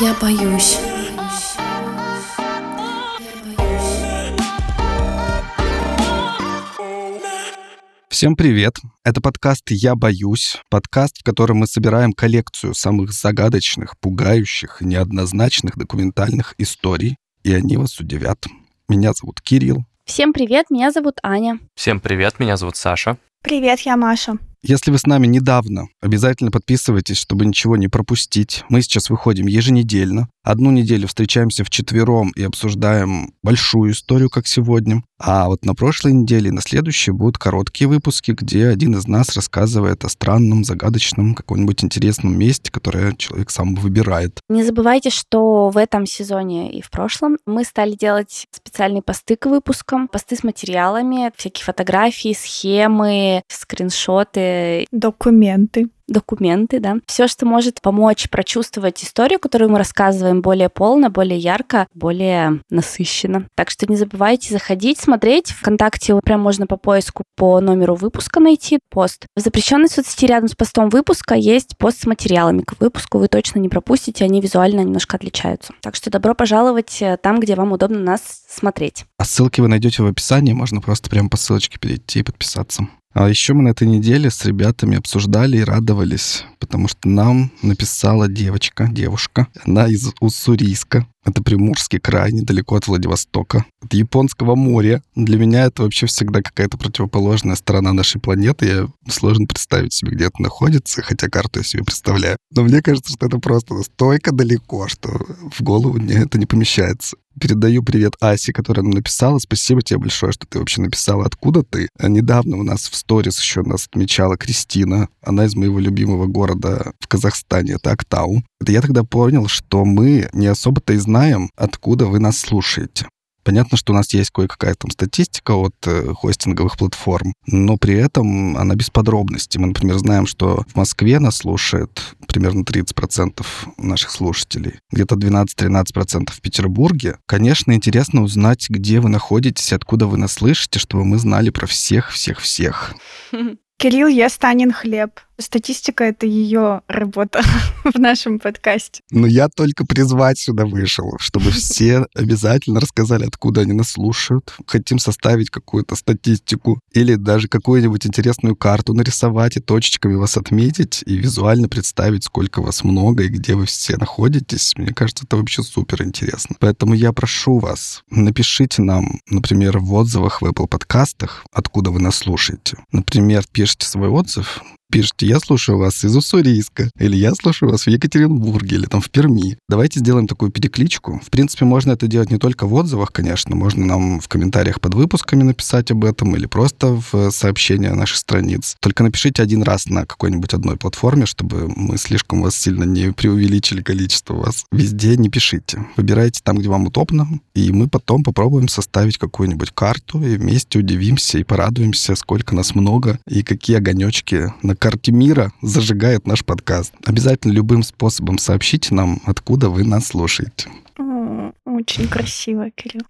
Я боюсь. Всем привет! Это подкаст «Я боюсь», подкаст, в котором мы собираем коллекцию самых загадочных, пугающих, неоднозначных документальных историй, и они вас удивят. Меня зовут Кирилл. Всем привет, меня зовут Аня. Всем привет, меня зовут Саша. Привет, я Маша. Если вы с нами недавно, обязательно подписывайтесь, чтобы ничего не пропустить. Мы сейчас выходим еженедельно. Одну неделю встречаемся вчетвером и обсуждаем большую историю, как сегодня. А вот на прошлой неделе и на следующей будут короткие выпуски, где один из нас рассказывает о странном, загадочном, каком-нибудь интересном месте, которое человек сам выбирает. Не забывайте, что в этом сезоне и в прошлом мы стали делать специальные посты к выпускам, посты с материалами, всякие фотографии, схемы, скриншоты. Документы документы, да. Все, что может помочь прочувствовать историю, которую мы рассказываем более полно, более ярко, более насыщенно. Так что не забывайте заходить, смотреть. Вконтакте прям можно по поиску по номеру выпуска найти пост. В запрещенной соцсети рядом с постом выпуска есть пост с материалами к выпуску. Вы точно не пропустите, они визуально немножко отличаются. Так что добро пожаловать э, там, где вам удобно нас смотреть. А ссылки вы найдете в описании, можно просто прям по ссылочке перейти и подписаться. А еще мы на этой неделе с ребятами обсуждали и радовались, потому что нам написала девочка, девушка. Она из Уссурийска. Это Приморский край, недалеко от Владивостока. От Японского моря. Для меня это вообще всегда какая-то противоположная сторона нашей планеты. Я сложно представить себе, где это находится, хотя карту я себе представляю. Но мне кажется, что это просто настолько далеко, что в голову мне это не помещается. Передаю привет Асе, которая нам написала. Спасибо тебе большое, что ты вообще написала, откуда ты. А недавно у нас в сторис еще нас отмечала Кристина. Она из моего любимого города в Казахстане. Это Актау. Я тогда понял, что мы не особо-то и знаем, откуда вы нас слушаете. Понятно, что у нас есть кое-какая там статистика от э, хостинговых платформ, но при этом она без подробностей. Мы, например, знаем, что в Москве нас слушает примерно 30% наших слушателей, где-то 12-13% в Петербурге. Конечно, интересно узнать, где вы находитесь, откуда вы нас слышите, чтобы мы знали про всех-всех-всех. Кирилл ест Анин хлеб. Статистика — это ее работа в нашем подкасте. Но я только призвать сюда вышел, чтобы все обязательно рассказали, откуда они нас слушают. Хотим составить какую-то статистику или даже какую-нибудь интересную карту нарисовать и точечками вас отметить и визуально представить, сколько вас много и где вы все находитесь. Мне кажется, это вообще супер интересно. Поэтому я прошу вас, напишите нам, например, в отзывах в Apple подкастах, откуда вы нас слушаете. Например, пишите свой отзыв, пишите, я слушаю вас из Уссурийска, или я слушаю вас в Екатеринбурге, или там в Перми. Давайте сделаем такую перекличку. В принципе, можно это делать не только в отзывах, конечно, можно нам в комментариях под выпусками написать об этом, или просто в сообщения наших страниц. Только напишите один раз на какой-нибудь одной платформе, чтобы мы слишком вас сильно не преувеличили количество вас. Везде не пишите. Выбирайте там, где вам удобно, и мы потом попробуем составить какую-нибудь карту, и вместе удивимся и порадуемся, сколько нас много, и какие огонечки на карте мира зажигает наш подкаст. Обязательно любым способом сообщите нам, откуда вы нас слушаете. Очень красиво, Кирилл.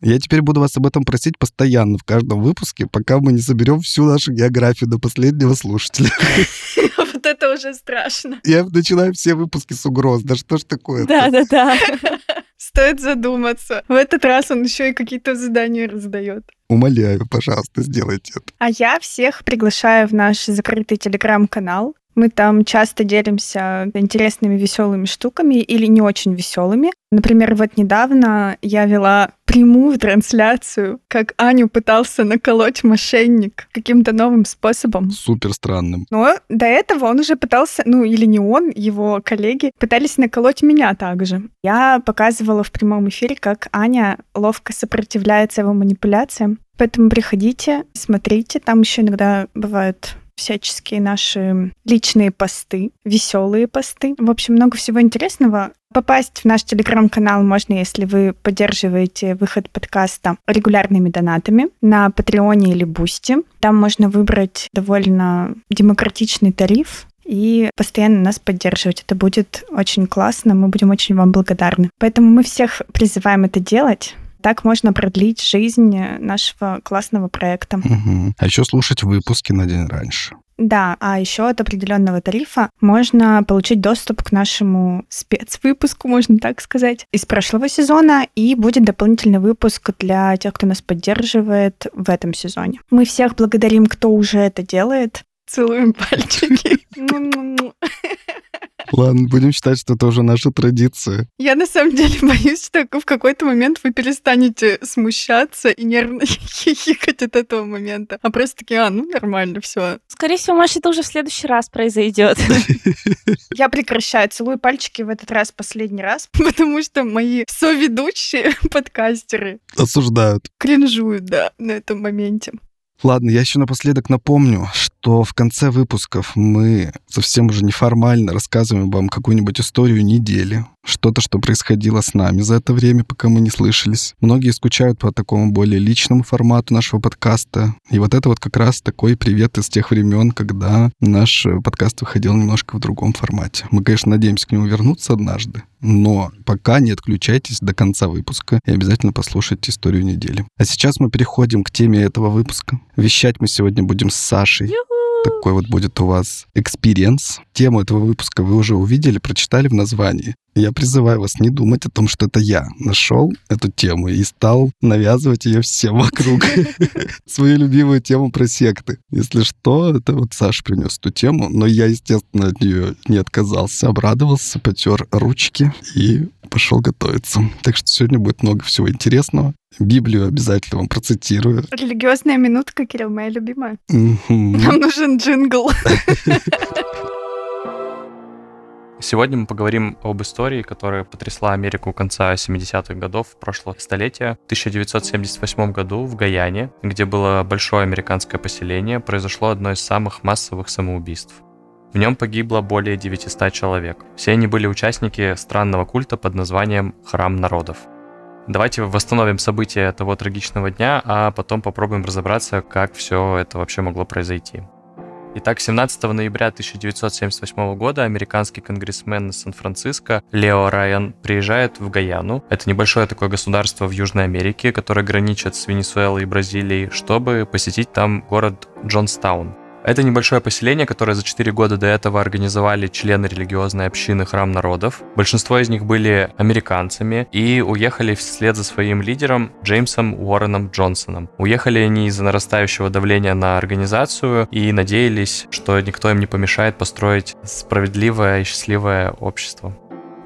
Я теперь буду вас об этом просить постоянно в каждом выпуске, пока мы не соберем всю нашу географию до последнего слушателя. Вот это уже страшно. Я начинаю все выпуски с угроз. Да что ж такое? Да, да, да. Стоит задуматься. В этот раз он еще и какие-то задания раздает. Умоляю, пожалуйста, сделайте это. А я всех приглашаю в наш закрытый телеграм-канал. Мы там часто делимся интересными, веселыми штуками или не очень веселыми. Например, вот недавно я вела прямую трансляцию, как Аню пытался наколоть мошенник каким-то новым способом. Супер странным. Но до этого он уже пытался, ну или не он, его коллеги пытались наколоть меня также. Я показывала в прямом эфире, как Аня ловко сопротивляется его манипуляциям. Поэтому приходите, смотрите. Там еще иногда бывают всяческие наши личные посты, веселые посты. В общем, много всего интересного. Попасть в наш телеграм-канал можно, если вы поддерживаете выход подкаста регулярными донатами на Патреоне или Boosty. Там можно выбрать довольно демократичный тариф, и постоянно нас поддерживать. Это будет очень классно, мы будем очень вам благодарны. Поэтому мы всех призываем это делать. Так можно продлить жизнь нашего классного проекта. Угу. А еще слушать выпуски на день раньше. Да, а еще от определенного тарифа можно получить доступ к нашему спецвыпуску, можно так сказать, из прошлого сезона, и будет дополнительный выпуск для тех, кто нас поддерживает в этом сезоне. Мы всех благодарим, кто уже это делает. Целуем пальчики. Ладно, будем считать, что это уже наша традиция. Я на самом деле боюсь, что в какой-то момент вы перестанете смущаться и нервно хихикать от этого момента. А просто такие, а, ну нормально, все. Скорее всего, может, это уже в следующий раз произойдет. Я прекращаю. Целую пальчики в этот раз последний раз, потому что мои соведущие подкастеры Осуждают. кринжуют, да, на этом моменте. Ладно, я еще напоследок напомню, что в конце выпусков мы совсем уже неформально рассказываем вам какую-нибудь историю недели, что-то, что происходило с нами за это время, пока мы не слышались. Многие скучают по такому более личному формату нашего подкаста. И вот это вот как раз такой привет из тех времен, когда наш подкаст выходил немножко в другом формате. Мы, конечно, надеемся к нему вернуться однажды, но пока не отключайтесь до конца выпуска и обязательно послушайте историю недели. А сейчас мы переходим к теме этого выпуска. Вещать мы сегодня будем с Сашей. Такой вот будет у вас experience. Тему этого выпуска вы уже увидели, прочитали в названии. Я призываю вас не думать о том, что это я нашел эту тему и стал навязывать ее всем вокруг. Свою любимую тему про секты. Если что, это вот Саша принес эту тему, но я, естественно, от нее не отказался, обрадовался, потер ручки и пошел готовиться. Так что сегодня будет много всего интересного. Библию обязательно вам процитирую. Религиозная минутка, Кирилл, моя любимая. Нам нужен джингл. Сегодня мы поговорим об истории, которая потрясла Америку конца 70-х годов прошлого столетия. В 1978 году в Гаяне, где было большое американское поселение, произошло одно из самых массовых самоубийств. В нем погибло более 900 человек. Все они были участники странного культа под названием «Храм народов». Давайте восстановим события того трагичного дня, а потом попробуем разобраться, как все это вообще могло произойти. Итак, 17 ноября 1978 года американский конгрессмен из Сан-Франциско Лео Райан приезжает в Гаяну. Это небольшое такое государство в Южной Америке, которое граничит с Венесуэлой и Бразилией, чтобы посетить там город Джонстаун. Это небольшое поселение, которое за 4 года до этого организовали члены религиозной общины Храм народов. Большинство из них были американцами и уехали вслед за своим лидером Джеймсом Уорреном Джонсоном. Уехали они из-за нарастающего давления на организацию и надеялись, что никто им не помешает построить справедливое и счастливое общество.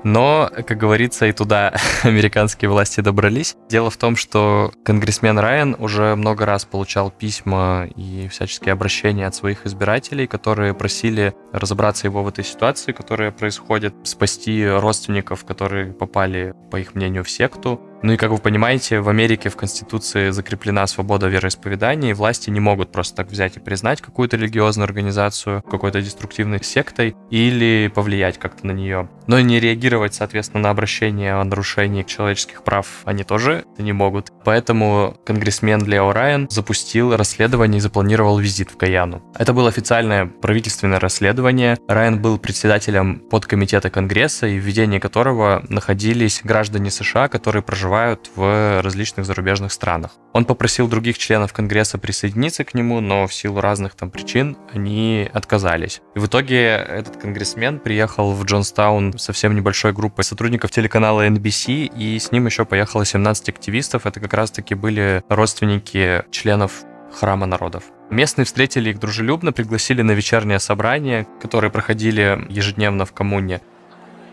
Но, как говорится, и туда американские власти добрались. Дело в том, что конгрессмен Райан уже много раз получал письма и всяческие обращения от своих избирателей, которые просили разобраться его в этой ситуации, которая происходит, спасти родственников, которые попали, по их мнению, в секту. Ну и, как вы понимаете, в Америке в Конституции закреплена свобода вероисповедания, и власти не могут просто так взять и признать какую-то религиозную организацию какой-то деструктивной сектой или повлиять как-то на нее. Но и не реагировать, соответственно, на обращение о нарушении человеческих прав они тоже не могут. Поэтому конгрессмен Лео Райан запустил расследование и запланировал визит в Гаяну. Это было официальное правительственное расследование. Райан был председателем подкомитета Конгресса, и в ведении которого находились граждане США, которые проживают в различных зарубежных странах. Он попросил других членов Конгресса присоединиться к нему, но в силу разных там причин они отказались. И в итоге этот конгрессмен приехал в Джонстаун совсем небольшой группой сотрудников телеканала NBC, и с ним еще поехало 17 активистов. Это как раз-таки были родственники членов Храма народов. Местные встретили их дружелюбно, пригласили на вечернее собрание, которые проходили ежедневно в коммуне.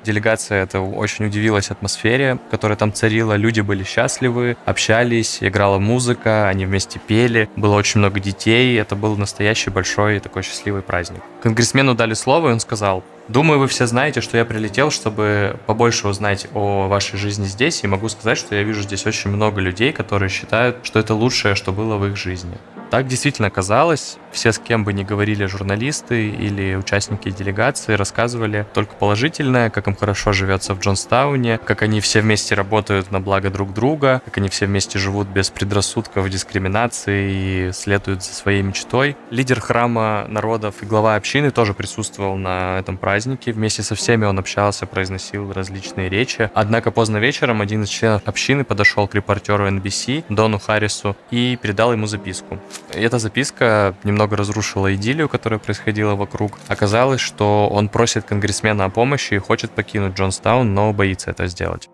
Делегация это очень удивилась атмосфере, которая там царила. Люди были счастливы, общались, играла музыка, они вместе пели. Было очень много детей. Это был настоящий большой такой счастливый праздник. Конгрессмену дали слово, и он сказал, Думаю, вы все знаете, что я прилетел, чтобы побольше узнать о вашей жизни здесь, и могу сказать, что я вижу здесь очень много людей, которые считают, что это лучшее, что было в их жизни. Так действительно казалось. Все, с кем бы ни говорили журналисты или участники делегации, рассказывали только положительное, как им хорошо живется в Джонстауне, как они все вместе работают на благо друг друга, как они все вместе живут без предрассудков, дискриминации и следуют за своей мечтой. Лидер храма народов и глава общины тоже присутствовал на этом празднике. Вместе со всеми он общался, произносил различные речи. Однако поздно вечером один из членов общины подошел к репортеру NBC, Дону Харрису, и передал ему записку. Эта записка немного разрушила идиллию, которая происходила вокруг. Оказалось, что он просит конгрессмена о помощи и хочет покинуть Джонстаун, но боится это сделать.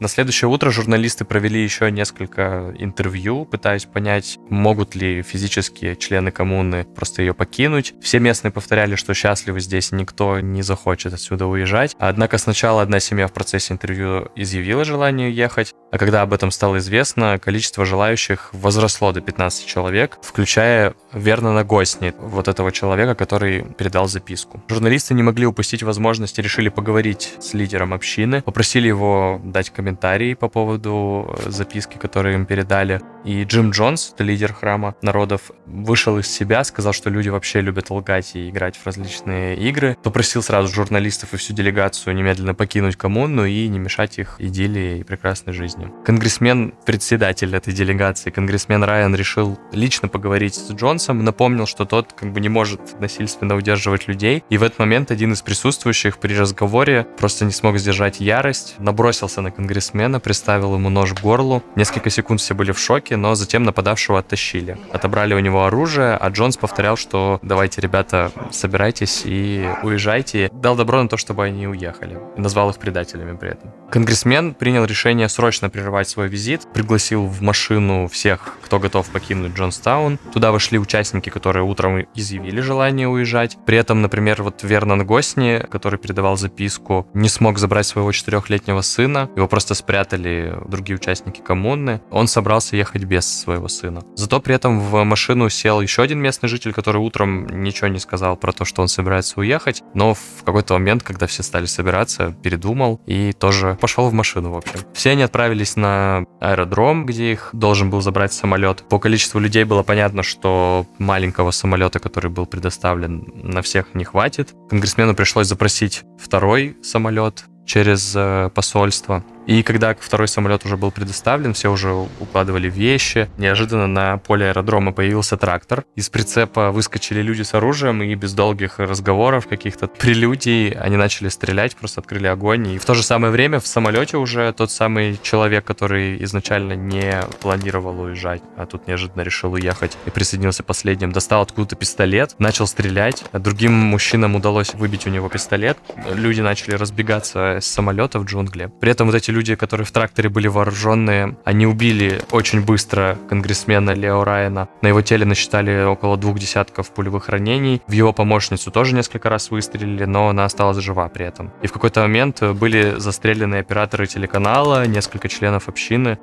На следующее утро журналисты провели еще несколько интервью, пытаясь понять, могут ли физические члены коммуны просто ее покинуть. Все местные повторяли, что счастливы здесь, никто не захочет отсюда уезжать. Однако сначала одна семья в процессе интервью изъявила желание уехать, а когда об этом стало известно, количество желающих возросло до 15 человек, включая Вернона Госни, вот этого человека, который передал записку. Журналисты не могли упустить возможности, решили поговорить с лидером общины, попросили его дать комментарий комментарии по поводу э, записки, которые им передали. И Джим Джонс, лидер храма народов, вышел из себя, сказал, что люди вообще любят лгать и играть в различные игры. Попросил сразу журналистов и всю делегацию немедленно покинуть коммуну и не мешать их идиллии и прекрасной жизни. Конгрессмен, председатель этой делегации, конгрессмен Райан решил лично поговорить с Джонсом, напомнил, что тот как бы не может насильственно удерживать людей. И в этот момент один из присутствующих при разговоре просто не смог сдержать ярость, набросился на конгрессмена конгрессмена, приставил ему нож к горлу. Несколько секунд все были в шоке, но затем нападавшего оттащили. Отобрали у него оружие, а Джонс повторял, что давайте, ребята, собирайтесь и уезжайте. Дал добро на то, чтобы они уехали. И назвал их предателями при этом. Конгрессмен принял решение срочно прерывать свой визит, пригласил в машину всех, кто готов покинуть Джонстаун. Туда вошли участники, которые утром изъявили желание уезжать. При этом, например, вот Вернон Госни, который передавал записку, не смог забрать своего четырехлетнего сына. Его просто просто спрятали другие участники коммуны. Он собрался ехать без своего сына. Зато при этом в машину сел еще один местный житель, который утром ничего не сказал про то, что он собирается уехать, но в какой-то момент, когда все стали собираться, передумал и тоже пошел в машину, в общем. Все они отправились на аэродром, где их должен был забрать самолет. По количеству людей было понятно, что маленького самолета, который был предоставлен, на всех не хватит. Конгрессмену пришлось запросить второй самолет через э, посольство. И когда второй самолет уже был предоставлен, все уже укладывали вещи, неожиданно на поле аэродрома появился трактор. Из прицепа выскочили люди с оружием, и без долгих разговоров, каких-то прелюдий, они начали стрелять, просто открыли огонь. И в то же самое время в самолете уже тот самый человек, который изначально не планировал уезжать, а тут неожиданно решил уехать и присоединился последним, достал откуда-то пистолет, начал стрелять. Другим мужчинам удалось выбить у него пистолет. Люди начали разбегаться с самолета в джунгли. При этом вот эти люди, которые в тракторе были вооруженные, они убили очень быстро конгрессмена Лео Райана. На его теле насчитали около двух десятков пулевых ранений. В его помощницу тоже несколько раз выстрелили, но она осталась жива при этом. И в какой-то момент были застрелены операторы телеканала, несколько членов общины.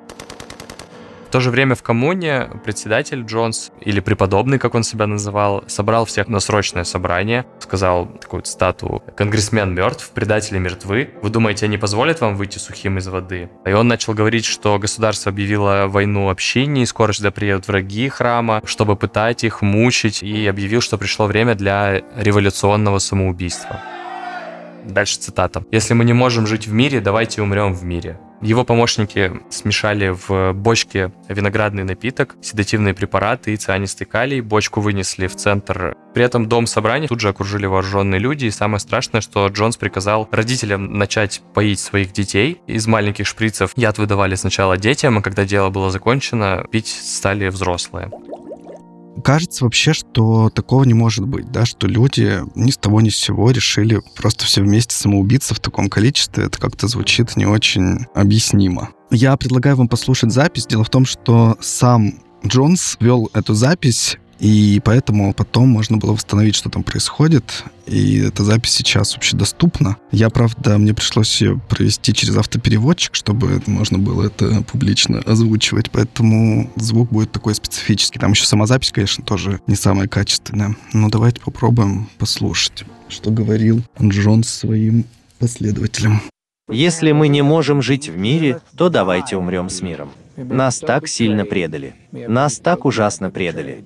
В то же время в коммуне председатель Джонс, или преподобный, как он себя называл, собрал всех на срочное собрание, сказал такую стату «Конгрессмен мертв, предатели мертвы. Вы думаете, они позволят вам выйти сухим из воды?» И он начал говорить, что государство объявило войну общине, и скоро сюда приедут враги храма, чтобы пытать их, мучить, и объявил, что пришло время для революционного самоубийства. Дальше цитата. «Если мы не можем жить в мире, давайте умрем в мире. Его помощники смешали в бочке виноградный напиток, седативные препараты и цианистый калий. Бочку вынесли в центр. При этом дом собрания тут же окружили вооруженные люди. И самое страшное, что Джонс приказал родителям начать поить своих детей. Из маленьких шприцев яд выдавали сначала детям, а когда дело было закончено, пить стали взрослые кажется вообще, что такого не может быть, да, что люди ни с того ни с сего решили просто все вместе самоубиться в таком количестве. Это как-то звучит не очень объяснимо. Я предлагаю вам послушать запись. Дело в том, что сам Джонс вел эту запись и поэтому потом можно было восстановить, что там происходит. И эта запись сейчас вообще доступна. Я, правда, мне пришлось ее провести через автопереводчик, чтобы можно было это публично озвучивать. Поэтому звук будет такой специфический. Там еще сама запись, конечно, тоже не самая качественная. Но давайте попробуем послушать, что говорил Джон своим последователям. Если мы не можем жить в мире, то давайте умрем с миром. Нас так сильно предали. Нас так ужасно предали.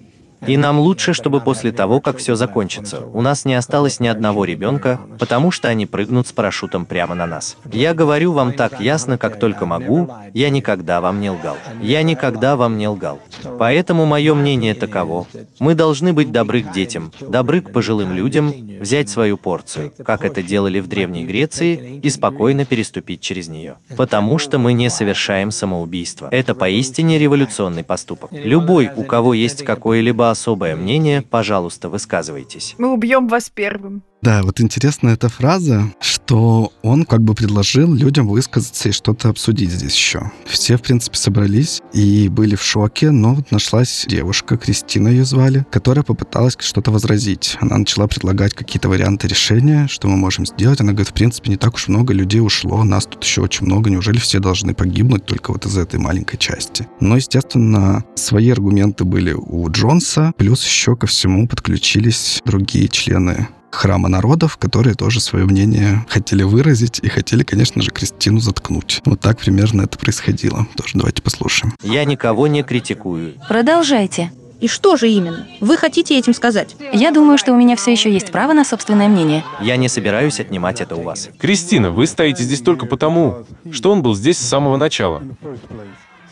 И нам лучше, чтобы после того, как все закончится, у нас не осталось ни одного ребенка, потому что они прыгнут с парашютом прямо на нас. Я говорю вам так ясно, как только могу, я никогда вам не лгал. Я никогда вам не лгал. Поэтому мое мнение таково. Мы должны быть добры к детям, добры к пожилым людям, взять свою порцию, как это делали в Древней Греции, и спокойно переступить через нее. Потому что мы не совершаем самоубийство. Это поистине революционный поступок. Любой, у кого есть какое-либо особое мнение, пожалуйста, высказывайтесь. Мы убьем вас первым. Да, вот интересная эта фраза, что он как бы предложил людям высказаться и что-то обсудить здесь еще. Все, в принципе, собрались и были в шоке, но вот нашлась девушка, Кристина ее звали, которая попыталась что-то возразить. Она начала предлагать какие-то варианты решения, что мы можем сделать. Она говорит, в принципе, не так уж много людей ушло, нас тут еще очень много, неужели все должны погибнуть только вот из этой маленькой части? Но, естественно, свои аргументы были у Джонса, плюс еще ко всему подключились другие члены храма народов, которые тоже свое мнение хотели выразить и хотели, конечно же, Кристину заткнуть. Вот так примерно это происходило. Тоже давайте послушаем. Я никого не критикую. Продолжайте. И что же именно? Вы хотите этим сказать? Я думаю, что у меня все еще есть право на собственное мнение. Я не собираюсь отнимать это у вас. Кристина, вы стоите здесь только потому, что он был здесь с самого начала.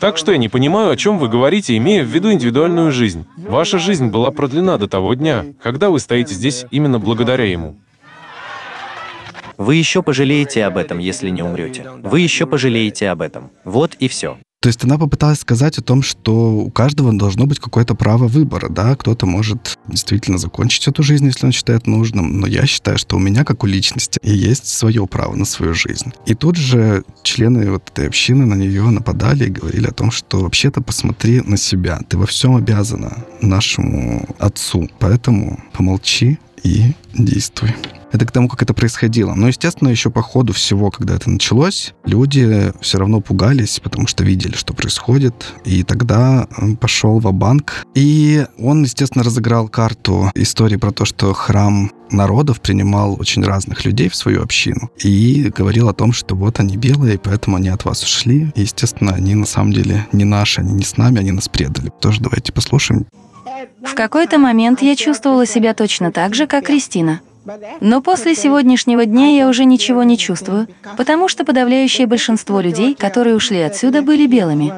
Так что я не понимаю, о чем вы говорите, имея в виду индивидуальную жизнь. Ваша жизнь была продлена до того дня, когда вы стоите здесь именно благодаря ему. Вы еще пожалеете об этом, если не умрете. Вы еще пожалеете об этом. Вот и все. То есть она попыталась сказать о том, что у каждого должно быть какое-то право выбора, да, кто-то может действительно закончить эту жизнь, если он считает нужным, но я считаю, что у меня, как у личности, и есть свое право на свою жизнь. И тут же члены вот этой общины на нее нападали и говорили о том, что вообще-то посмотри на себя, ты во всем обязана нашему отцу, поэтому помолчи и действуй. Это к тому, как это происходило. Но, естественно, еще по ходу всего, когда это началось, люди все равно пугались, потому что видели, что происходит. И тогда пошел в банк И он, естественно, разыграл карту истории про то, что храм народов принимал очень разных людей в свою общину и говорил о том, что вот они белые, поэтому они от вас ушли. И, естественно, они на самом деле не наши, они не с нами, они нас предали. Тоже давайте послушаем. В какой-то момент я чувствовала себя точно так же, как Кристина. Но после сегодняшнего дня я уже ничего не чувствую, потому что подавляющее большинство людей, которые ушли отсюда, были белыми.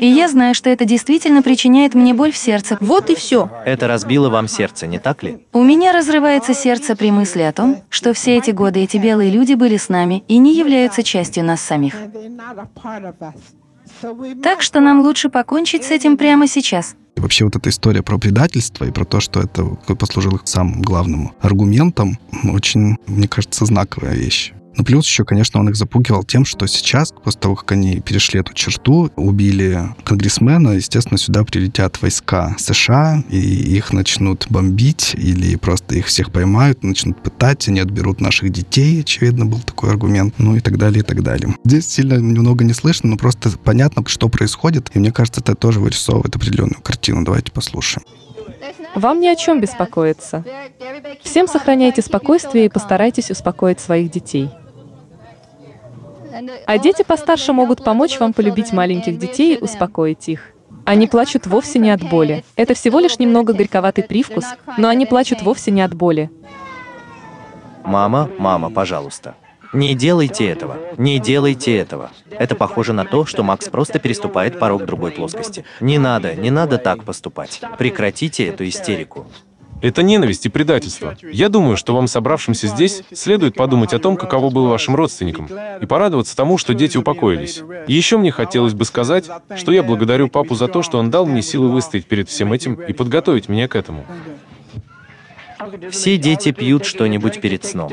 И я знаю, что это действительно причиняет мне боль в сердце. Вот и все. Это разбило вам сердце, не так ли? У меня разрывается сердце при мысли о том, что все эти годы эти белые люди были с нами и не являются частью нас самих. Так что нам лучше покончить с этим прямо сейчас. И вообще вот эта история про предательство и про то, что это послужило самым главным аргументом, очень, мне кажется, знаковая вещь. Ну, плюс еще, конечно, он их запугивал тем, что сейчас, после того, как они перешли эту черту, убили конгрессмена, естественно, сюда прилетят войска США, и их начнут бомбить, или просто их всех поймают, начнут пытать, они отберут наших детей, очевидно, был такой аргумент, ну и так далее, и так далее. Здесь сильно немного не слышно, но просто понятно, что происходит, и мне кажется, это тоже вырисовывает определенную картину. Давайте послушаем. Вам ни о чем беспокоиться. Всем сохраняйте спокойствие и постарайтесь успокоить своих детей. А дети постарше могут помочь вам полюбить маленьких детей и успокоить их. Они плачут вовсе не от боли. Это всего лишь немного горьковатый привкус, но они плачут вовсе не от боли. Мама, мама, пожалуйста. Не делайте этого. Не делайте этого. Это похоже на то, что Макс просто переступает порог другой плоскости. Не надо, не надо так поступать. Прекратите эту истерику. Это ненависть и предательство. Я думаю, что вам, собравшимся здесь, следует подумать о том, каково было вашим родственникам, и порадоваться тому, что дети упокоились. И еще мне хотелось бы сказать, что я благодарю папу за то, что он дал мне силы выстоять перед всем этим и подготовить меня к этому. Все дети пьют что-нибудь перед сном.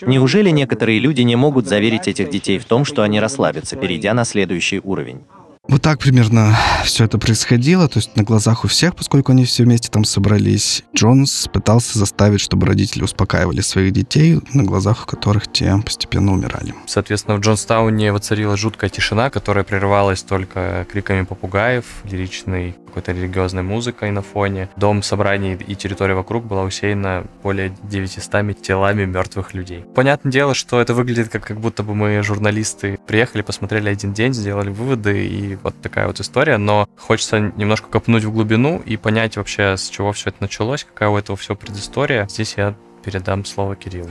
Неужели некоторые люди не могут заверить этих детей в том, что они расслабятся, перейдя на следующий уровень? Вот так примерно все это происходило, то есть на глазах у всех, поскольку они все вместе там собрались. Джонс пытался заставить, чтобы родители успокаивали своих детей, на глазах у которых те постепенно умирали. Соответственно, в Джонстауне воцарилась жуткая тишина, которая прерывалась только криками попугаев, лиричной какой-то религиозной музыкой на фоне. Дом собраний и территория вокруг была усеяна более 900 телами мертвых людей. Понятное дело, что это выглядит как, как будто бы мы, журналисты, приехали, посмотрели один день, сделали выводы, и вот такая вот история, но хочется немножко копнуть в глубину и понять вообще, с чего все это началось, какая у этого все предыстория. Здесь я передам слово Кириллу.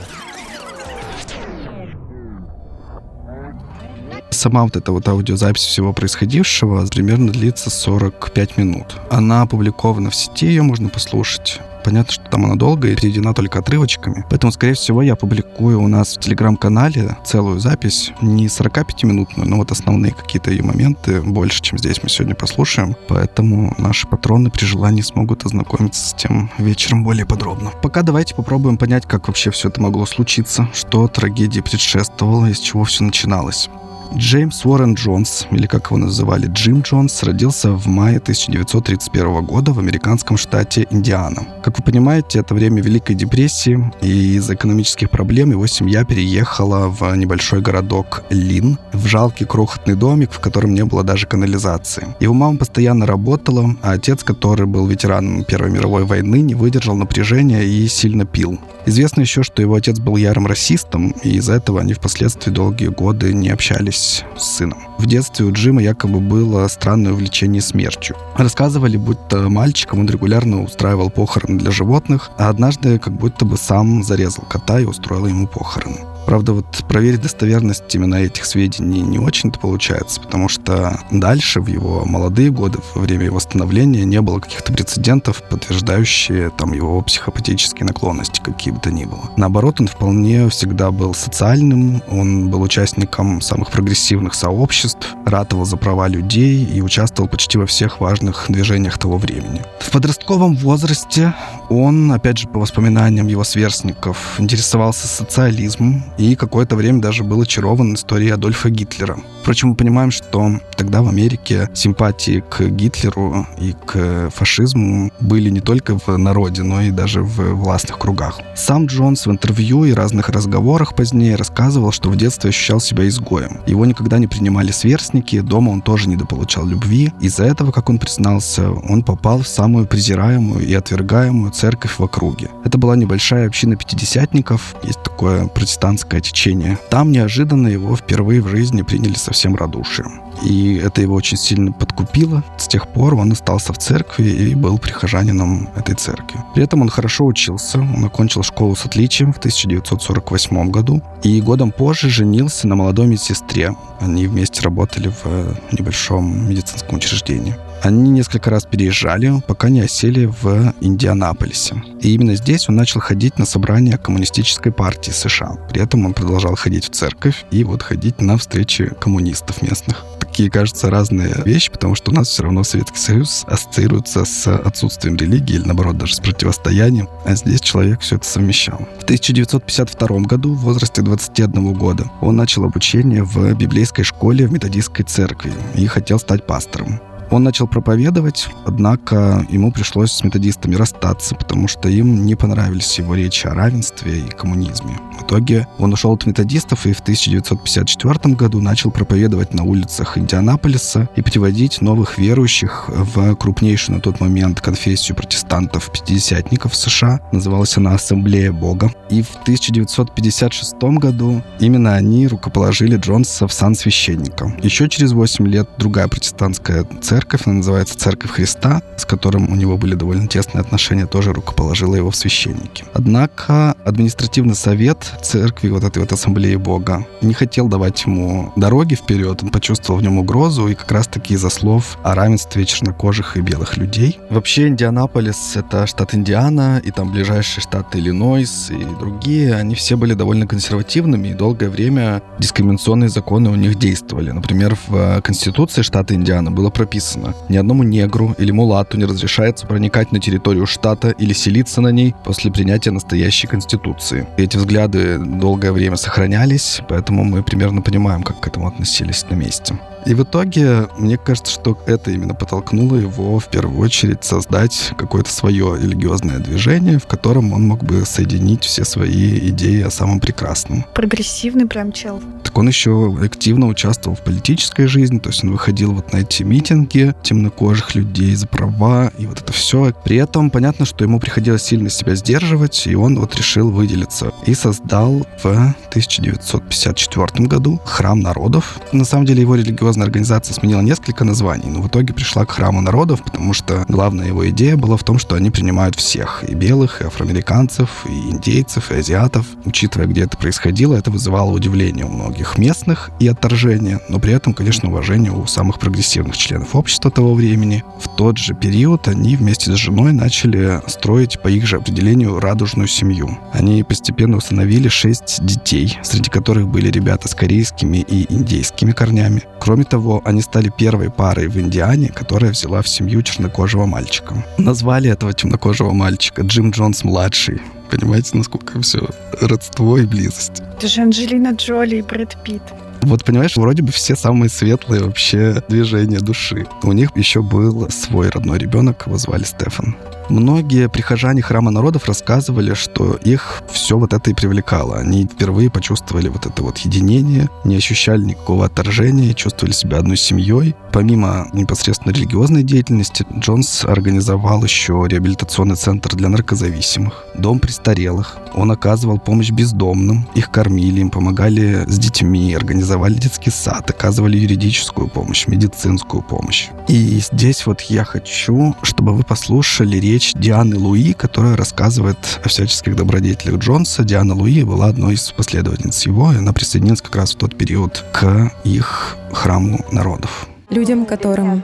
Сама вот эта вот аудиозапись всего происходившего примерно длится 45 минут. Она опубликована в сети, ее можно послушать. Понятно, что там она долгая и переведена только отрывочками. Поэтому, скорее всего, я публикую у нас в телеграм-канале целую запись, не 45-минутную, но вот основные какие-то ее моменты больше, чем здесь мы сегодня послушаем. Поэтому наши патроны при желании смогут ознакомиться с тем вечером более подробно. Пока давайте попробуем понять, как вообще все это могло случиться, что трагедии предшествовало, из чего все начиналось. Джеймс Уоррен Джонс, или как его называли Джим Джонс, родился в мае 1931 года в американском штате Индиана. Как вы понимаете, это время Великой депрессии, и из-за экономических проблем его семья переехала в небольшой городок Лин, в жалкий крохотный домик, в котором не было даже канализации. Его мама постоянно работала, а отец, который был ветераном Первой мировой войны, не выдержал напряжения и сильно пил. Известно еще, что его отец был ярым расистом, и из-за этого они впоследствии долгие годы не общались с сыном. В детстве у Джима якобы было странное увлечение смертью. Рассказывали, будто мальчиком он регулярно устраивал похороны для животных, а однажды как будто бы сам зарезал кота и устроил ему похороны. Правда, вот проверить достоверность именно этих сведений не очень-то получается, потому что дальше, в его молодые годы, во время его становления, не было каких-то прецедентов, подтверждающие там его психопатические наклонности, какие бы то ни было. Наоборот, он вполне всегда был социальным, он был участником самых прогрессивных сообществ, ратовал за права людей и участвовал почти во всех важных движениях того времени. В подростковом возрасте он, опять же, по воспоминаниям его сверстников, интересовался социализмом, и какое-то время даже был очарован историей Адольфа Гитлера. Впрочем, мы понимаем, что тогда в Америке симпатии к Гитлеру и к фашизму были не только в народе, но и даже в властных кругах. Сам Джонс в интервью и разных разговорах позднее рассказывал, что в детстве ощущал себя изгоем. Его никогда не принимали сверстники, дома он тоже недополучал любви. Из-за этого, как он признался, он попал в самую презираемую и отвергаемую церковь в округе. Это была небольшая община пятидесятников, есть такое протестантское течение. Там неожиданно его впервые в жизни приняли совсем радушием. И это его очень сильно подкупило. С тех пор он остался в церкви и был прихожанином этой церкви. При этом он хорошо учился. Он окончил школу с отличием в 1948 году. И годом позже женился на молодой медсестре. Они вместе работали в небольшом медицинском учреждении. Они несколько раз переезжали, пока не осели в Индианаполисе. И именно здесь он начал ходить на собрания коммунистической партии США. При этом он продолжал ходить в церковь и вот ходить на встречи коммунистов местных такие, кажется, разные вещи, потому что у нас все равно Советский Союз ассоциируется с отсутствием религии или, наоборот, даже с противостоянием. А здесь человек все это совмещал. В 1952 году, в возрасте 21 года, он начал обучение в библейской школе в методистской церкви и хотел стать пастором. Он начал проповедовать, однако ему пришлось с методистами расстаться, потому что им не понравились его речи о равенстве и коммунизме. В итоге он ушел от методистов и в 1954 году начал проповедовать на улицах Индианаполиса и приводить новых верующих в крупнейшую на тот момент конфессию протестантов-пятидесятников США. Называлась она Ассамблея Бога. И в 1956 году именно они рукоположили Джонса в сан священника. Еще через 8 лет другая протестантская церковь церковь, она называется Церковь Христа, с которым у него были довольно тесные отношения, тоже рукоположила его в священники. Однако административный совет церкви, вот этой вот ассамблеи Бога, не хотел давать ему дороги вперед, он почувствовал в нем угрозу, и как раз-таки из-за слов о равенстве чернокожих и белых людей. Вообще Индианаполис — это штат Индиана, и там ближайшие штаты Иллинойс и другие, они все были довольно консервативными, и долгое время дискриминационные законы у них действовали. Например, в Конституции штата Индиана было прописано, написано «Ни одному негру или мулату не разрешается проникать на территорию штата или селиться на ней после принятия настоящей конституции». И эти взгляды долгое время сохранялись, поэтому мы примерно понимаем, как к этому относились на месте. И в итоге, мне кажется, что это именно подтолкнуло его в первую очередь создать какое-то свое религиозное движение, в котором он мог бы соединить все свои идеи о самом прекрасном. Прогрессивный прям чел. Так он еще активно участвовал в политической жизни, то есть он выходил вот на эти митинги темнокожих людей за права и вот это все. При этом понятно, что ему приходилось сильно себя сдерживать, и он вот решил выделиться и создал в 1954 году храм народов. На самом деле его религиозная организация сменила несколько названий, но в итоге пришла к храму народов, потому что главная его идея была в том, что они принимают всех, и белых, и афроамериканцев, и индейцев, и азиатов. Учитывая, где это происходило, это вызывало удивление у многих местных и отторжение, но при этом, конечно, уважение у самых прогрессивных членов общества того времени. В тот же период они вместе с женой начали строить по их же определению радужную семью. Они постепенно установили шесть детей, среди которых были ребята с корейскими и индейскими корнями. Кроме того, они стали первой парой в Индиане, которая взяла в семью чернокожего мальчика. Назвали этого темнокожего мальчика Джим Джонс-младший. Понимаете, насколько все родство и близость. Это же Анджелина Джоли и Брэд Питт. Вот понимаешь, вроде бы все самые светлые вообще движения души. У них еще был свой родной ребенок, его звали Стефан. Многие прихожане храма народов рассказывали, что их все вот это и привлекало. Они впервые почувствовали вот это вот единение, не ощущали никакого отторжения, чувствовали себя одной семьей. Помимо непосредственно религиозной деятельности, Джонс организовал еще реабилитационный центр для наркозависимых, дом престарелых. Он оказывал помощь бездомным, их кормили, им помогали с детьми, организовали детский сад, оказывали юридическую помощь, медицинскую помощь. И здесь вот я хочу, чтобы вы послушали речь Дианы Луи, которая рассказывает о всяческих добродетелях Джонса. Диана Луи была одной из последовательниц его, и она присоединилась как раз в тот период к их храму народов. Людям, которым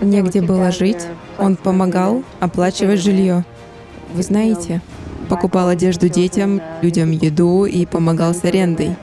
негде было жить, он помогал оплачивать жилье. Вы знаете, покупал одежду детям, людям еду и помогал с арендой.